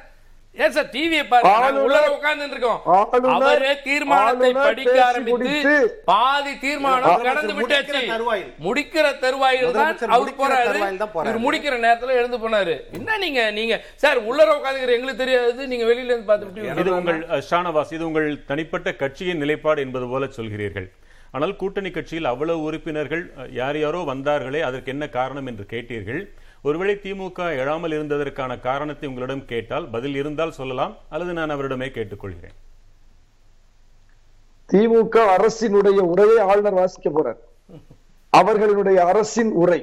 ஏன் சார் டிவியை பாருங்க நாங்க ஆளுநர் உள்ள உட்கார்ந்து இருக்கோம் ஆளுநர் அவரே தீர்மானத்தை ஆளுநர் படிக்க பேசி ஆரம்பித்து முடித்து பாதி தீர்மானம் முதலமைச்சர் கடந்து முடிக்கிற விட்டாச்சு. தருவாயில். முடிக்கிற தருவாயில் தான் முதலமைச்சர் அவர் முடிக்கிற போறாரு. தருவாயில் தான் போறாரு. இவர் முடிக்கிற நேரத்துல எழுந்து போனாரு. என்ன நீங்க நீங்க சார் உள்ளர உட்காந்துக்கிற எங்களுக்கு தெரியாது நீங்க வெளியில இருந்து பார்த்துட்டு இது உங்கள் ஷானவாஸ் இது உங்கள் தனிப்பட்ட கட்சியின் நிலைப்பாடு என்பது போல சொல்கிறீர்கள். ஆனால் கூட்டணி கட்சியில் அவ்வளவு உறுப்பினர்கள் யார் யாரோ வந்தார்களே அதற்கு என்ன காரணம் என்று கேட்டீர்கள். ஒருவேளை திமுக எழாமல் இருந்ததற்கான காரணத்தை உங்களிடம் கேட்டால் பதில் இருந்தால் சொல்லலாம் அல்லது நான் அவரிடமே கேட்டுக்கொள்கிறேன். திமுக அரசினுடைய உரையை ஆளுநர் வாசிக்க போறார். அவர்களுடைய அரசின் உரை.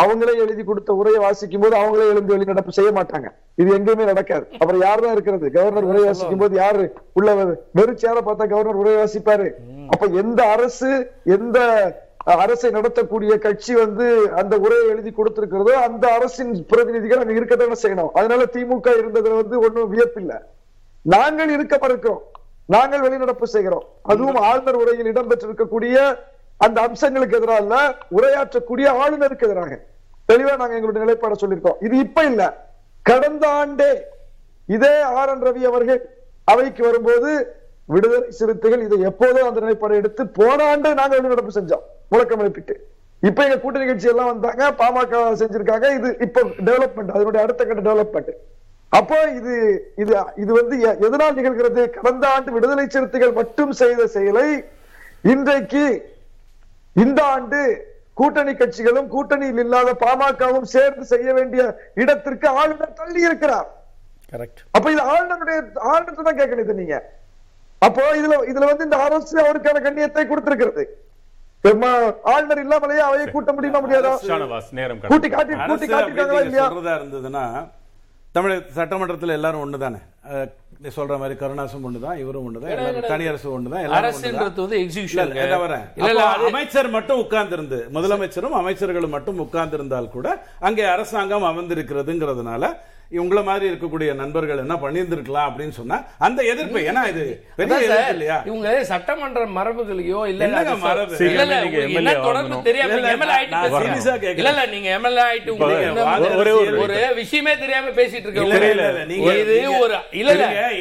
அவங்களே எழுதி கொடுத்த உரையை வாசிக்கும் போது அவங்களே எழுந்து வெளிநடப்பு செய்ய மாட்டாங்க. இது எங்கேயுமே நடக்காது. அப்புறம் யார் தான் இருக்கிறது? கவர்னர் உரை வாசிக்கும் போது யாரு? உள்ள வெறும் சேர பார்த்தா கவர்னர் உரை வாசிப்பாரு. அப்ப எந்த அரசு எந்த அரசை நடத்தக்கூடிய கட்சி வந்து அந்த உரையை எழுதி கொடுத்திருக்கிறதோ அந்த அரசின் பிரதிநிதிகள் அங்க இருக்கத்தான செய்யணும். அதனால திமுக இருந்ததுல வந்து ஒண்ணும் வியப்பில்லை. நாங்கள் இருக்க நாங்கள் வெளிநடப்பு செய்கிறோம். அதுவும் ஆளுநர் உரையில் இடம்பெற்றிருக்கக்கூடிய அந்த அம்சங்களுக்கு எதிராக இல்ல உரையாற்றக்கூடிய ஆளுநருக்கு எதிராக. தெளிவா நாங்க எங்களுடைய நிலைப்பாட சொல்லியிருக்கோம். இது இப்ப இல்ல. கடந்த ஆண்டே இதே ஆர் என் ரவி அவர்கள் அவைக்கு வரும்போது விடுதலை சிறுத்தைகள் இதை எப்போதும் அந்த நிலைப்பாடை எடுத்து போன ஆண்டு நாங்க வெளிநடப்பு செஞ்சோம். முழக்கம் எழுப்பிட்டு இப்ப எங்க கூட்டணி கட்சி எல்லாம் வந்தாங்க பாமக செஞ்சிருக்காங்க. இது இப்போ டெவலப்மெண்ட் அதனுடைய அடுத்த கட்ட டெவலப்மெண்ட் அப்போ இது இது இது வந்து எதனால் நிகழ்கிறது? கடந்த ஆண்டு விடுதலை சிறுத்தைகள் மட்டும் செய்த செயலை இன்றைக்கு இந்த ஆண்டு கூட்டணி கட்சிகளும் கூட்டணியில் இல்லாத பாமகவும் சேர்ந்து செய்ய வேண்டிய இடத்திற்கு ஆளுநர் தள்ளி இருக்கிறார். கரெக்ட் அப்ப இது ஆளுநருடைய ஆளுநர் தான் கேட்கணும் நீங்க. அப்போ இதுல இதுல வந்து இந்த அரசு அவருக்கான கண்ணியத்தை கொடுத்திருக்கிறது. ஆளுநர் இல்லாமலேயே அவையை கூட்ட முடியுமா முடியாதா? கூட்டி. காட்டி கூட்டி காட்டிட்டாங்களா இல்லையா? இருந்ததுன்னா தமிழக சட்டமன்றத்தில் எல்லாரும் நீ சொல்ற மாதிரி கருணாசும் ஒண்ணுதான் இவரும் ஒண்ணுதான் எல்லாரும் தனி அரசு ஒண்ணுதான் எல்லாரும் ஒண்ணுதான். அரசுன்றது வந்து எக்ஸிகியூஷன் இல்ல, இல்ல, வரேன். இல்ல இல்ல அப்போ அது அமைச்சர் மட்டும் உட்கார்ந்திருந்து முதலமைச்சரும் அமைச்சர்களும் மட்டும் உட்கார்ந்திருந்தால் கூட அங்கே அரசாங்கம் அமர்ந்திருக்கிறதுங்கிறதுனால உங்கள மாதிரி இருக்கக்கூடிய நண்பர்கள் என்ன பண்ணியிருந்திருக்கலாம் அப்படின்னு சொன்னா அந்த எதிர்ப்பு ஏன்னா இது பெரிய எதிர்ப்பு இல்லையா இவங்க சட்டமன்ற மரபுகளையோ இல்ல மரபு? இல்ல, தொடர்பு. தெரியாம நீங்க MLA ஆயிட்டு. இல்ல இல்ல நீங்க ஒரே விஷயமே தெரியாம பேசிட்டு இல்ல, இருக்க இல்ல, இல்ல, நீங்க- இது ஒரு இல்ல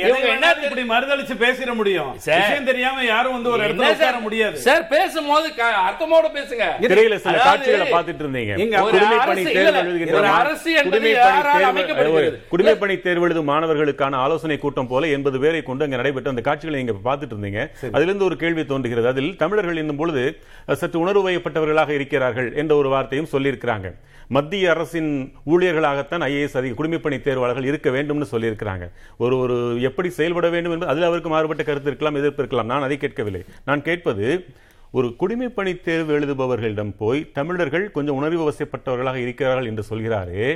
இவங்க என்ன இப்படி மறுதளிச்சு பேசிட முடியும். விஷயம் தெரியாம யாரும் வந்து ஒரு இடத்துல உட்கார முடியாது. சார் பேசும்போது அர்த்தமோட பேசுங்க. திரையில சில காட்சிகளை பார்த்துட்டு இருந்தீங்க குடிமை பணி தேர்வு எழுதும் மாணவர்களுக்கான ஆலோசனை கூட்டம் போல எண்பது பேரை கொண்டு அங்க நடைபெற்ற அந்த காட்சிகளை நீங்க பார்த்துட்டு இருந்தீங்க அதிலிருந்து ஒரு கேள்வி தோன்றுகிறது. அதில் தமிழர்கள் என்னும் பொழுது சற்று உணர்வு வயப்பட்டவர்களாக இருக்கிறார்கள் என்ற ஒரு வார்த்தையும் சொல்லியிருக்கிறாங்க. மத்திய அரசின் ஊழியர்களாகத்தான் ஐஏஎஸ் அதிக குடிமைப்பணி தேர்வாளர்கள் இருக்க வேண்டும்னு சொல்லியிருக்கிறாங்க. ஒரு ஒரு எப்படி செயல்பட வேண்டும் என்பது அதில் அவருக்கு மாறுபட்ட கருத்து இருக்கலாம் எதிர்ப்பு இருக்கலாம் நான் அதை கேட்கவில்லை நான் கேட்பது ஒரு குடிமைப்பணி தேர்வு எழுதுபவர்களிடம் போய் தமிழர்கள் கொஞ்சம் உணர்வு வசப்பட்டவர்களாக இருக்கிறார்கள் என்று சொல்கிறாரே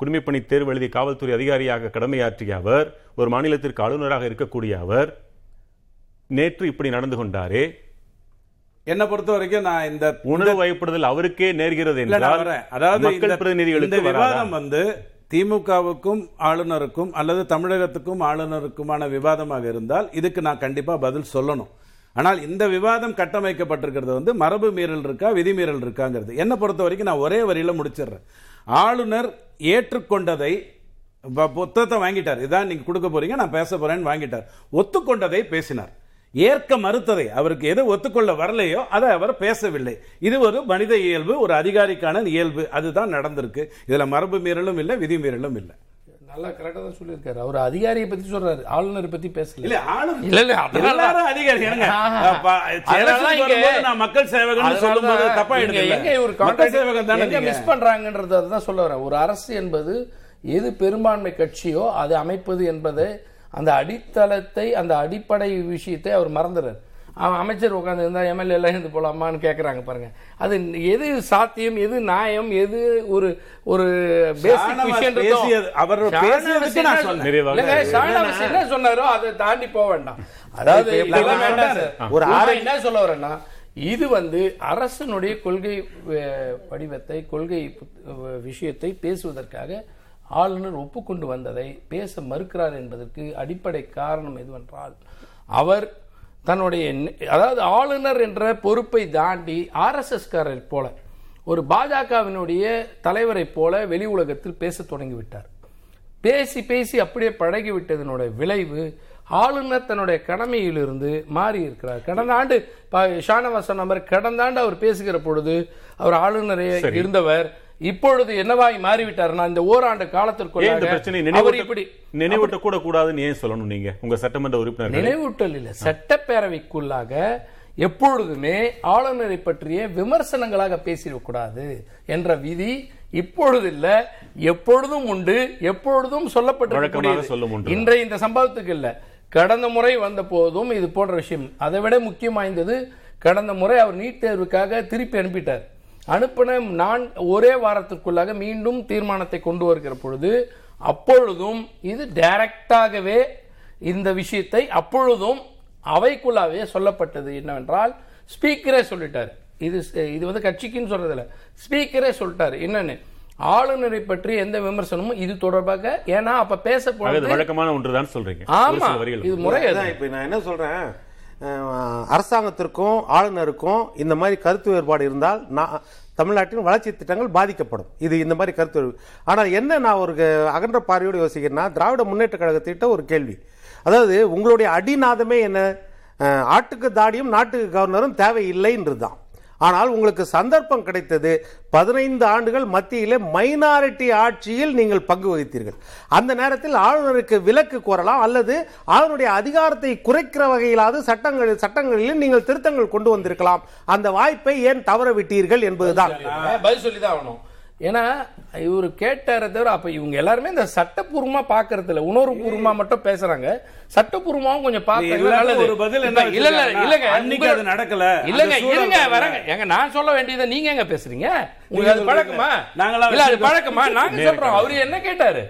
குடிமைப்பணி தேர்வு எழுதி காவல்துறை அதிகாரியாக கடமையாற்றிய அவர் ஒரு மாநிலத்திற்கு ஆளுநராக இருக்கக்கூடிய அவர் நேற்று இப்படி நடந்து கொண்டாரே என்னை பொறுத்த வரைக்கும் நான் இந்த உணர்வு வயப்படுதல் அவருக்கே நேர்கிறது என்றால். அதாவது மக்கள் பிரதிநிதிகளுக்கு? விவாதம் வந்து திமுகவுக்கும் ஆளுநருக்கும் அல்லது தமிழகத்துக்கும் ஆளுநருக்குமான விவாதமாக இருந்தால் இதுக்கு நான் கண்டிப்பாக பதில் சொல்லணும். ஆனால் இந்த விவாதம் கட்டமைக்கப்பட்டிருக்கிறது வந்து மரபு மீறல் இருக்கா விதிமீறல் இருக்காங்கிறது. என்னை பொறுத்த வரைக்கும் நான் ஒரே வரியில முடிச்சிடுறேன். ஆளுநர் ஏற்றுக்கொண்டதை புத்தகத்தை வாங்கிட்டார். இதான் நீங்கள் கொடுக்க போறீங்க நான் பேச போறேன்னு வாங்கிட்டார். ஒத்துக்கொண்டதை பேசினார். ஏற்க மறுத்ததை அவருக்கு எது ஒத்துக்கொள்ள வரலையோ அதை அவர் பேசவில்லை. இது ஒரு மனித இயல்பு ஒரு அதிகாரிக்கான இயல்பு. அதுதான் நடந்திருக்கு. இதுல மரபு மீறலும் இல்லை விதி மீறலும் இல்லை. நல்லா கரெக்டா தான் சொல்லியிருக்காரு. அவர் அதிகாரியை பத்தி சொல்றாரு. ஆளுநரை பத்தி பேசல. இல்ல ஆளுநர் இல்ல, இல்ல, எல்லாரும் அதிகாரி. நான் மக்கள் சேவகன் அதனால சொல்லும்போது தப்பா எடுக்கல எங்க ஒரு மக்கள் சேவகன் தானே? மிஸ் பண்றாங்கன்றது தான் சொல்ல வரேன். ஒரு அரசு என்பது எது பெரும்பான்மை கட்சியோ அது அமைப்பது என்பதை அந்த அடித்தளத்தை அந்த அடிப்படை விஷயத்தை அவர் மறந்துறாரு அவன் அமைச்சர் உட்கார்ந்து இருந்தா எம்எல்ஏ எல்லாம் இருந்து போலாமான்னு கேக்குறாங்க பாருங்க. அது எது சாத்தியம் எது நியாயம் எது ஒரு ஒரு அவர் என்ன சொன்னாரோ? அதை தாண்டி போக வேண்டாம். அதாவது. ஒரு என்ன சொல்ல வரேன்னா இது வந்து அரசனுடைய கொள்கை அஹ், வடிவத்தை கொள்கை விஷயத்தை பேசுவதற்காக ஆளுநர் ஒப்புக்கொண்டு வந்ததை பேச மறுக்கிறார் என்பதற்கு அடிப்படை காரணம் எதுவென்றால் அவர் தன்னுடைய அதாவது ஆளுநர் என்ற பொறுப்பை தாண்டி ஆர்எஸ்எஸ் காரர் போல ஒரு பாஜகவினுடைய தலைவரைப் போல வெளி உலகத்தில் பேசத் தொடங்கிவிட்டார். பேசி பேசி அப்படியே பழகி விட்டதனுடைய விளைவு ஆளுநர் தன்னுடைய கடமையிலிருந்து மாறி இருக்கிறார் கடந்த ஆண்டு சொன்ன மாதிரி கடந்த ஆண்டு அவர் பேசுகிற பொழுது அவர் ஆளுநரே இருந்தவர் இப்பொழுது என்னவாய் மாறிவிட்டார்னா இந்த ஓராண்டு ஏன் இந்த பிரச்சனை நினைவூட்ட இப்படி நினைவூட்ட கூட கூடாதுன்னு ஏன் சொல்லணும் நீங்க? உங்க சட்டமன்ற உறுப்பினர்கள். நினைவூட்டல் இல்லை சட்டப்பேரவைக்குள்ளாக எப்பொழுதுமே ஆளுநரை பற்றிய விமர்சனங்களாக பேசிடக்கூடாது என்ற விதி இப்பொழுது இல்ல எப்பொழுதும் உண்டு. எப்பொழுதும் ஒன்று. இன்றைய இந்த சம்பவத்துக்கு இல்ல. கடந்த முறை வந்த போதும் இது போன்ற விஷயம். அதை விட முக்கியம் வாய்ந்தது கடந்த முறை அவர் நீட் தேர்வுக்காக திருப்பி அனுப்பிட்டார். அனுப்பின நான் ஒரே வாரத்திற்குள்ளாக மீண்டும் தீர்மானத்தை கொண்டு வருகிற பொழுது அப்பொழுதும் இது டைரக்டாகவே இந்த விஷயத்தை அப்பொழுதும் அவைக்குள்ளாவே சொல்லப்பட்டது என்னவென்றால் ஸ்பீக்கரே சொல்லிட்டார். இது இது வந்து கட்சிக்குன்னு சொல்றதில்ல. ஸ்பீக்கரே சொல்லிட்டாரு. என்னன்னு? ஆளுநரை பற்றி எந்த விமர்சனமும் இது தொடர்பாக ஏன்னா அப்ப பேச வழக்கமான ஒன்றுதான் சொல்றீங்க. ஆமா. இது முறை இப்ப நான் என்ன சொல்றேன்? அரசாங்கத்திற்கும் ஆளுநருக்கும் இந்த மாதிரி கருத்து வேறுபாடு இருந்தால் நான் தமிழ்நாட்டின் வளர்ச்சி திட்டங்கள் பாதிக்கப்படும். இது இந்த மாதிரி கருத்து ஆனால் என்ன நான் ஒரு அகன்ற பார்வையோடு யோசிக்கிறேன்னா திராவிட முன்னேற்ற கழகத்திட்ட ஒரு கேள்வி. அதாவது உங்களுடைய அடிநாதமே என்ன? ஆட்டுக்கு தாடியும் நாட்டுக்கு கவர்னரும் தேவையில்லைன்றது தான். ஆனால் உங்களுக்கு சந்தர்ப்பம் கிடைத்தது பதினைந்து ஆண்டுகள் மத்தியிலே மைனாரிட்டி ஆட்சியில் நீங்கள் பங்கு வகித்தீர்கள். அந்த நேரத்தில் ஆளுநருக்கு விலக்கு கோரலாம் அல்லது ஆளுநருடைய அதிகாரத்தை குறைக்கிற வகையிலாவது சட்டங்கள் சட்டங்களில் நீங்கள் திருத்தங்கள் கொண்டு வந்திருக்கலாம். அந்த வாய்ப்பை ஏன் தவற விட்டீர்கள் என்பதுதான் ஏன்னா இவர் கேட்டாரே தவிர அப்ப இவங்க எல்லாருமே இந்த சட்டப்பூர்வமா பாக்குறது இல்ல உணர்வுபூர்வமா மட்டும் பேசுறாங்க. சட்டப்பூர்வமாவும் கொஞ்சம் பார்த்தா எல்லாருக்கும் நல்லது. ஒரு பதில் என்ன இப்ப இல்ல இல்ல வச்சிருக்காங்கன்னா, இல்லங்க. அன்னைக்கு அது நடக்கல. இல்லங்க இருங்க. வரங்க. ஏங்க நான் சொல்ல வேண்டியதை நீங்க எங்க பேசுறீங்க? உங்களுக்கு அது. பழக்கமா? நாங்களாம் இல்ல அது. பழக்கமா? நாங்க சொல்றோம். அவரு என்ன கேட்டாரு.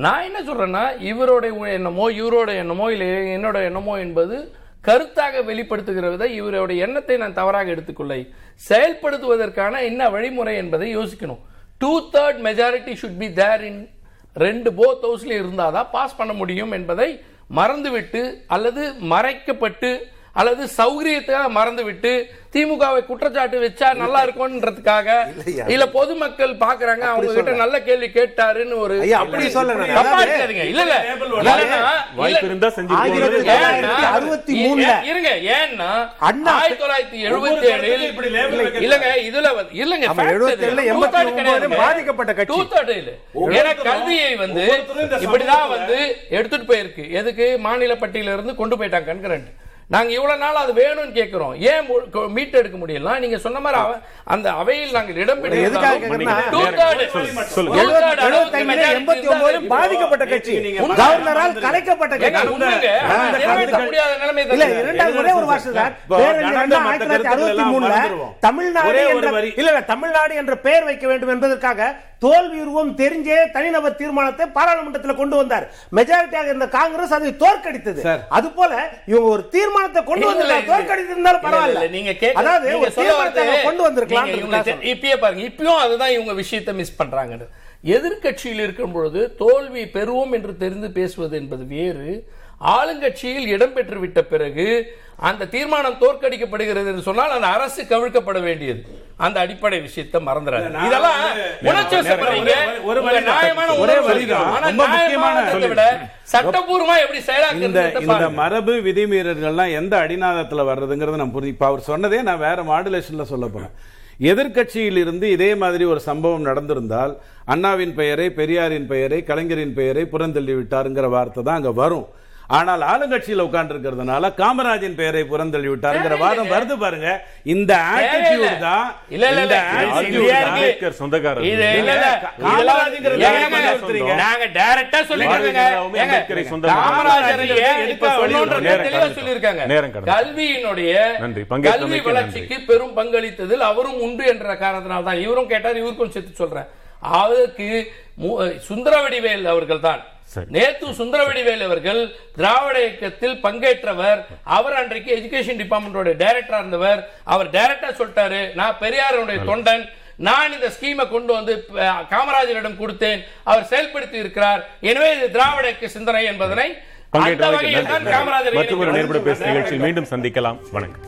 நான் என்ன சொல்றேன்னா இவருடைய எண்ணமோ இவரோட எண்ணமோ இல்ல என்னோட எண்ணமோ என்பது கருத்தாக வெளிப்படுத்துகிற வித இவருடைய எண்ணத்தை நான் தவறாக எடுத்துக்கொள்ளை செயல்படுத்துவதற்கான என்ன வழிமுறை என்பதை யோசிக்கணும். Two third majority should be there in ரெண்டு போத் இருந்தால் தான் பாஸ் பண்ண முடியும் என்பதை மறந்துவிட்டு அல்லது மறைக்கப்பட்டு அல்லது சௌகரியத்துக்காக மறந்துவிட்டு திமுகவை குற்றச்சாட்டு வச்சா நல்லா இருக்கும்ன்றதுக்காக? இல்லையா. இல்ல பொதுமக்கள் பாக்குறாங்க அவங்க கிட்ட நல்ல கேள்வி கேட்டாருன்னு ஒரு அப்படி எடுக்காதீங்க. இல்ல இல்ல. இருங்க ஏன்னா ஆயிரத்தி தொள்ளாயிரத்தி எழுபத்தி ஏழில். இல்லங்க இதுல வந்து இல்லங்க ஆமா, 77 89 பாதிக்கப்பட்ட கட்சி. டூ தேர்ட் இல்ல ஏன்னா கல்வியை வந்து இப்படிதான் வந்து எடுத்துட்டு போயிருக்கு. எதுக்கு? மாநில பட்டியல இருந்து கொண்டு போயிட்டாங்க கண்கரண்ட் நாங்க இவ்வளவு நாள் அது வேணும்னு கேக்குறோம். ஏன் மீட் எடுக்க முடியல நீங்க சொன்ன மாதிரி அந்த அவையில் நாங்கள் இடம் பாதிக்கப்பட்ட கட்சி. கவர்னரால் கலைக்கப்பட்ட கட்சி. தமிழ்நாடு என்ற பெயர் வைக்க வேண்டும் என்பதற்காக தோல்வி உருவம் தெரிஞ்சே தனிநபர் தீர்மானத்தை பாராளுமன்றத்தில் கொண்டு வந்தார். மெஜாரிட்டியாக இருந்த காங்கிரஸ் அதை தோற்கடித்தது. அது போல இவங்க ஒரு தீர்மானத்தை கொண்டு வந்திருக்காங்க. தோற்கடித்திருந்தாலும் பரவாயில்ல. நீங்க அதாவது ஒரு தீர்மானத்தை கொண்டு வந்திருக்கலாம் இப்பயே பாருங்க. இப்பயும் அதுதான் இவங்க விஷயத்தை மிஸ் பண்றாங்க எதிர்க்கட்சியில் இருக்கும் பொழுது தோல்வி பெறுவோம் என்று தெரிந்து பேசுவது என்பது வேறு. ஆளுங்கட்சியில் இடம்பெற்று விட்ட பிறகு அந்த தீர்மானம் தோற்கடிக்கப்படுகிறது என்று சொன்னால் அந்த அரசு கவிழ்க்கப்பட வேண்டியது. அந்த அடிப்படை விஷயத்தை மறந்துறாங்க நான் இதெல்லாம் உணர்ச்சி. நியாயமான ஒரே விட சட்டபூர்வமா எப்படி இந்த. மரபு விதிமீறல்கள்லாம் எந்த அடிநாதத்துல வர்றதுங்கிறத நான் புரிஞ்சு அவர் சொன்னதே நான் வேற மாடுலேஷன்ல சொல்ல போறேன். எதிர்க்கட்சியில் இருந்து இதே மாதிரி ஒரு சம்பவம் நடந்திருந்தால் அண்ணாவின் பெயரை பெரியாரின் பெயரை கலைஞரின் பெயரை புறந்தள்ளி விட்டாருங்கிற வார்த்தை தான் அங்க வரும். ஆனால் ஆளுங்கட்சியில உட்கார்ந்து இருக்கிறதுனால காமராஜின் பெயரை புறந்தள்ளி விட்டாருங்கிற வாதம் வருது பாருங்க. இந்த ஆட்டிடியூட் தான் இல்ல, இல்ல, இல்ல. சொந்தக்காரர். இது இல்ல, இல்ல. காமராஜுங்கிறது? நாங்க டைரக்டா காமராஜர் சொல்லணும்ன்றதை தெளிவா கடந்துட்டோம். கல்வியினுடைய கல்வி வளர்ச்சிக்கு பெரும் பங்களித்ததில் அவரும் உண்டு என்ற காரணத்தினால் தான் இவரும் கேட்டார் இவருக்கும் சேர்த்து சொல்றேன். மு- சுந்தரவடிவேல் அவர்கள் தான். நேத்து சுந்தரவடிவேல் அவர்கள் திராவிட இயக்கத்தில் பங்கேற்றவர். அவர் அன்றைக்கு எஜுகேஷன் டிபார்ட்மெண்டோட டைரக்டரா இருந்தவர். அவர் டைரக்டா சொல்லிட்டாரு நான் பெரியாருடைய தொண்டன். நான் இந்த ஸ்கீமை கொண்டு வந்து காமராஜரிடம் கொடுத்தேன். அவர் செயல்படுத்தி இருக்கிறார். எனவே இது திராவிட இயக்க சிந்தனை என்பதனை மற்றும் ஒரு நேர்பட பேசு நிகழ்ச்சியில் மீண்டும் சந்திக்கலாம். வணக்கம்.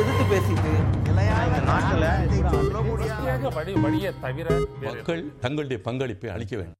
எதிர்த்து பேசிட்டு வழி வழியை தவிர மக்கள் தங்களுடைய பங்களிப்பை அளிக்க வேண்டும்.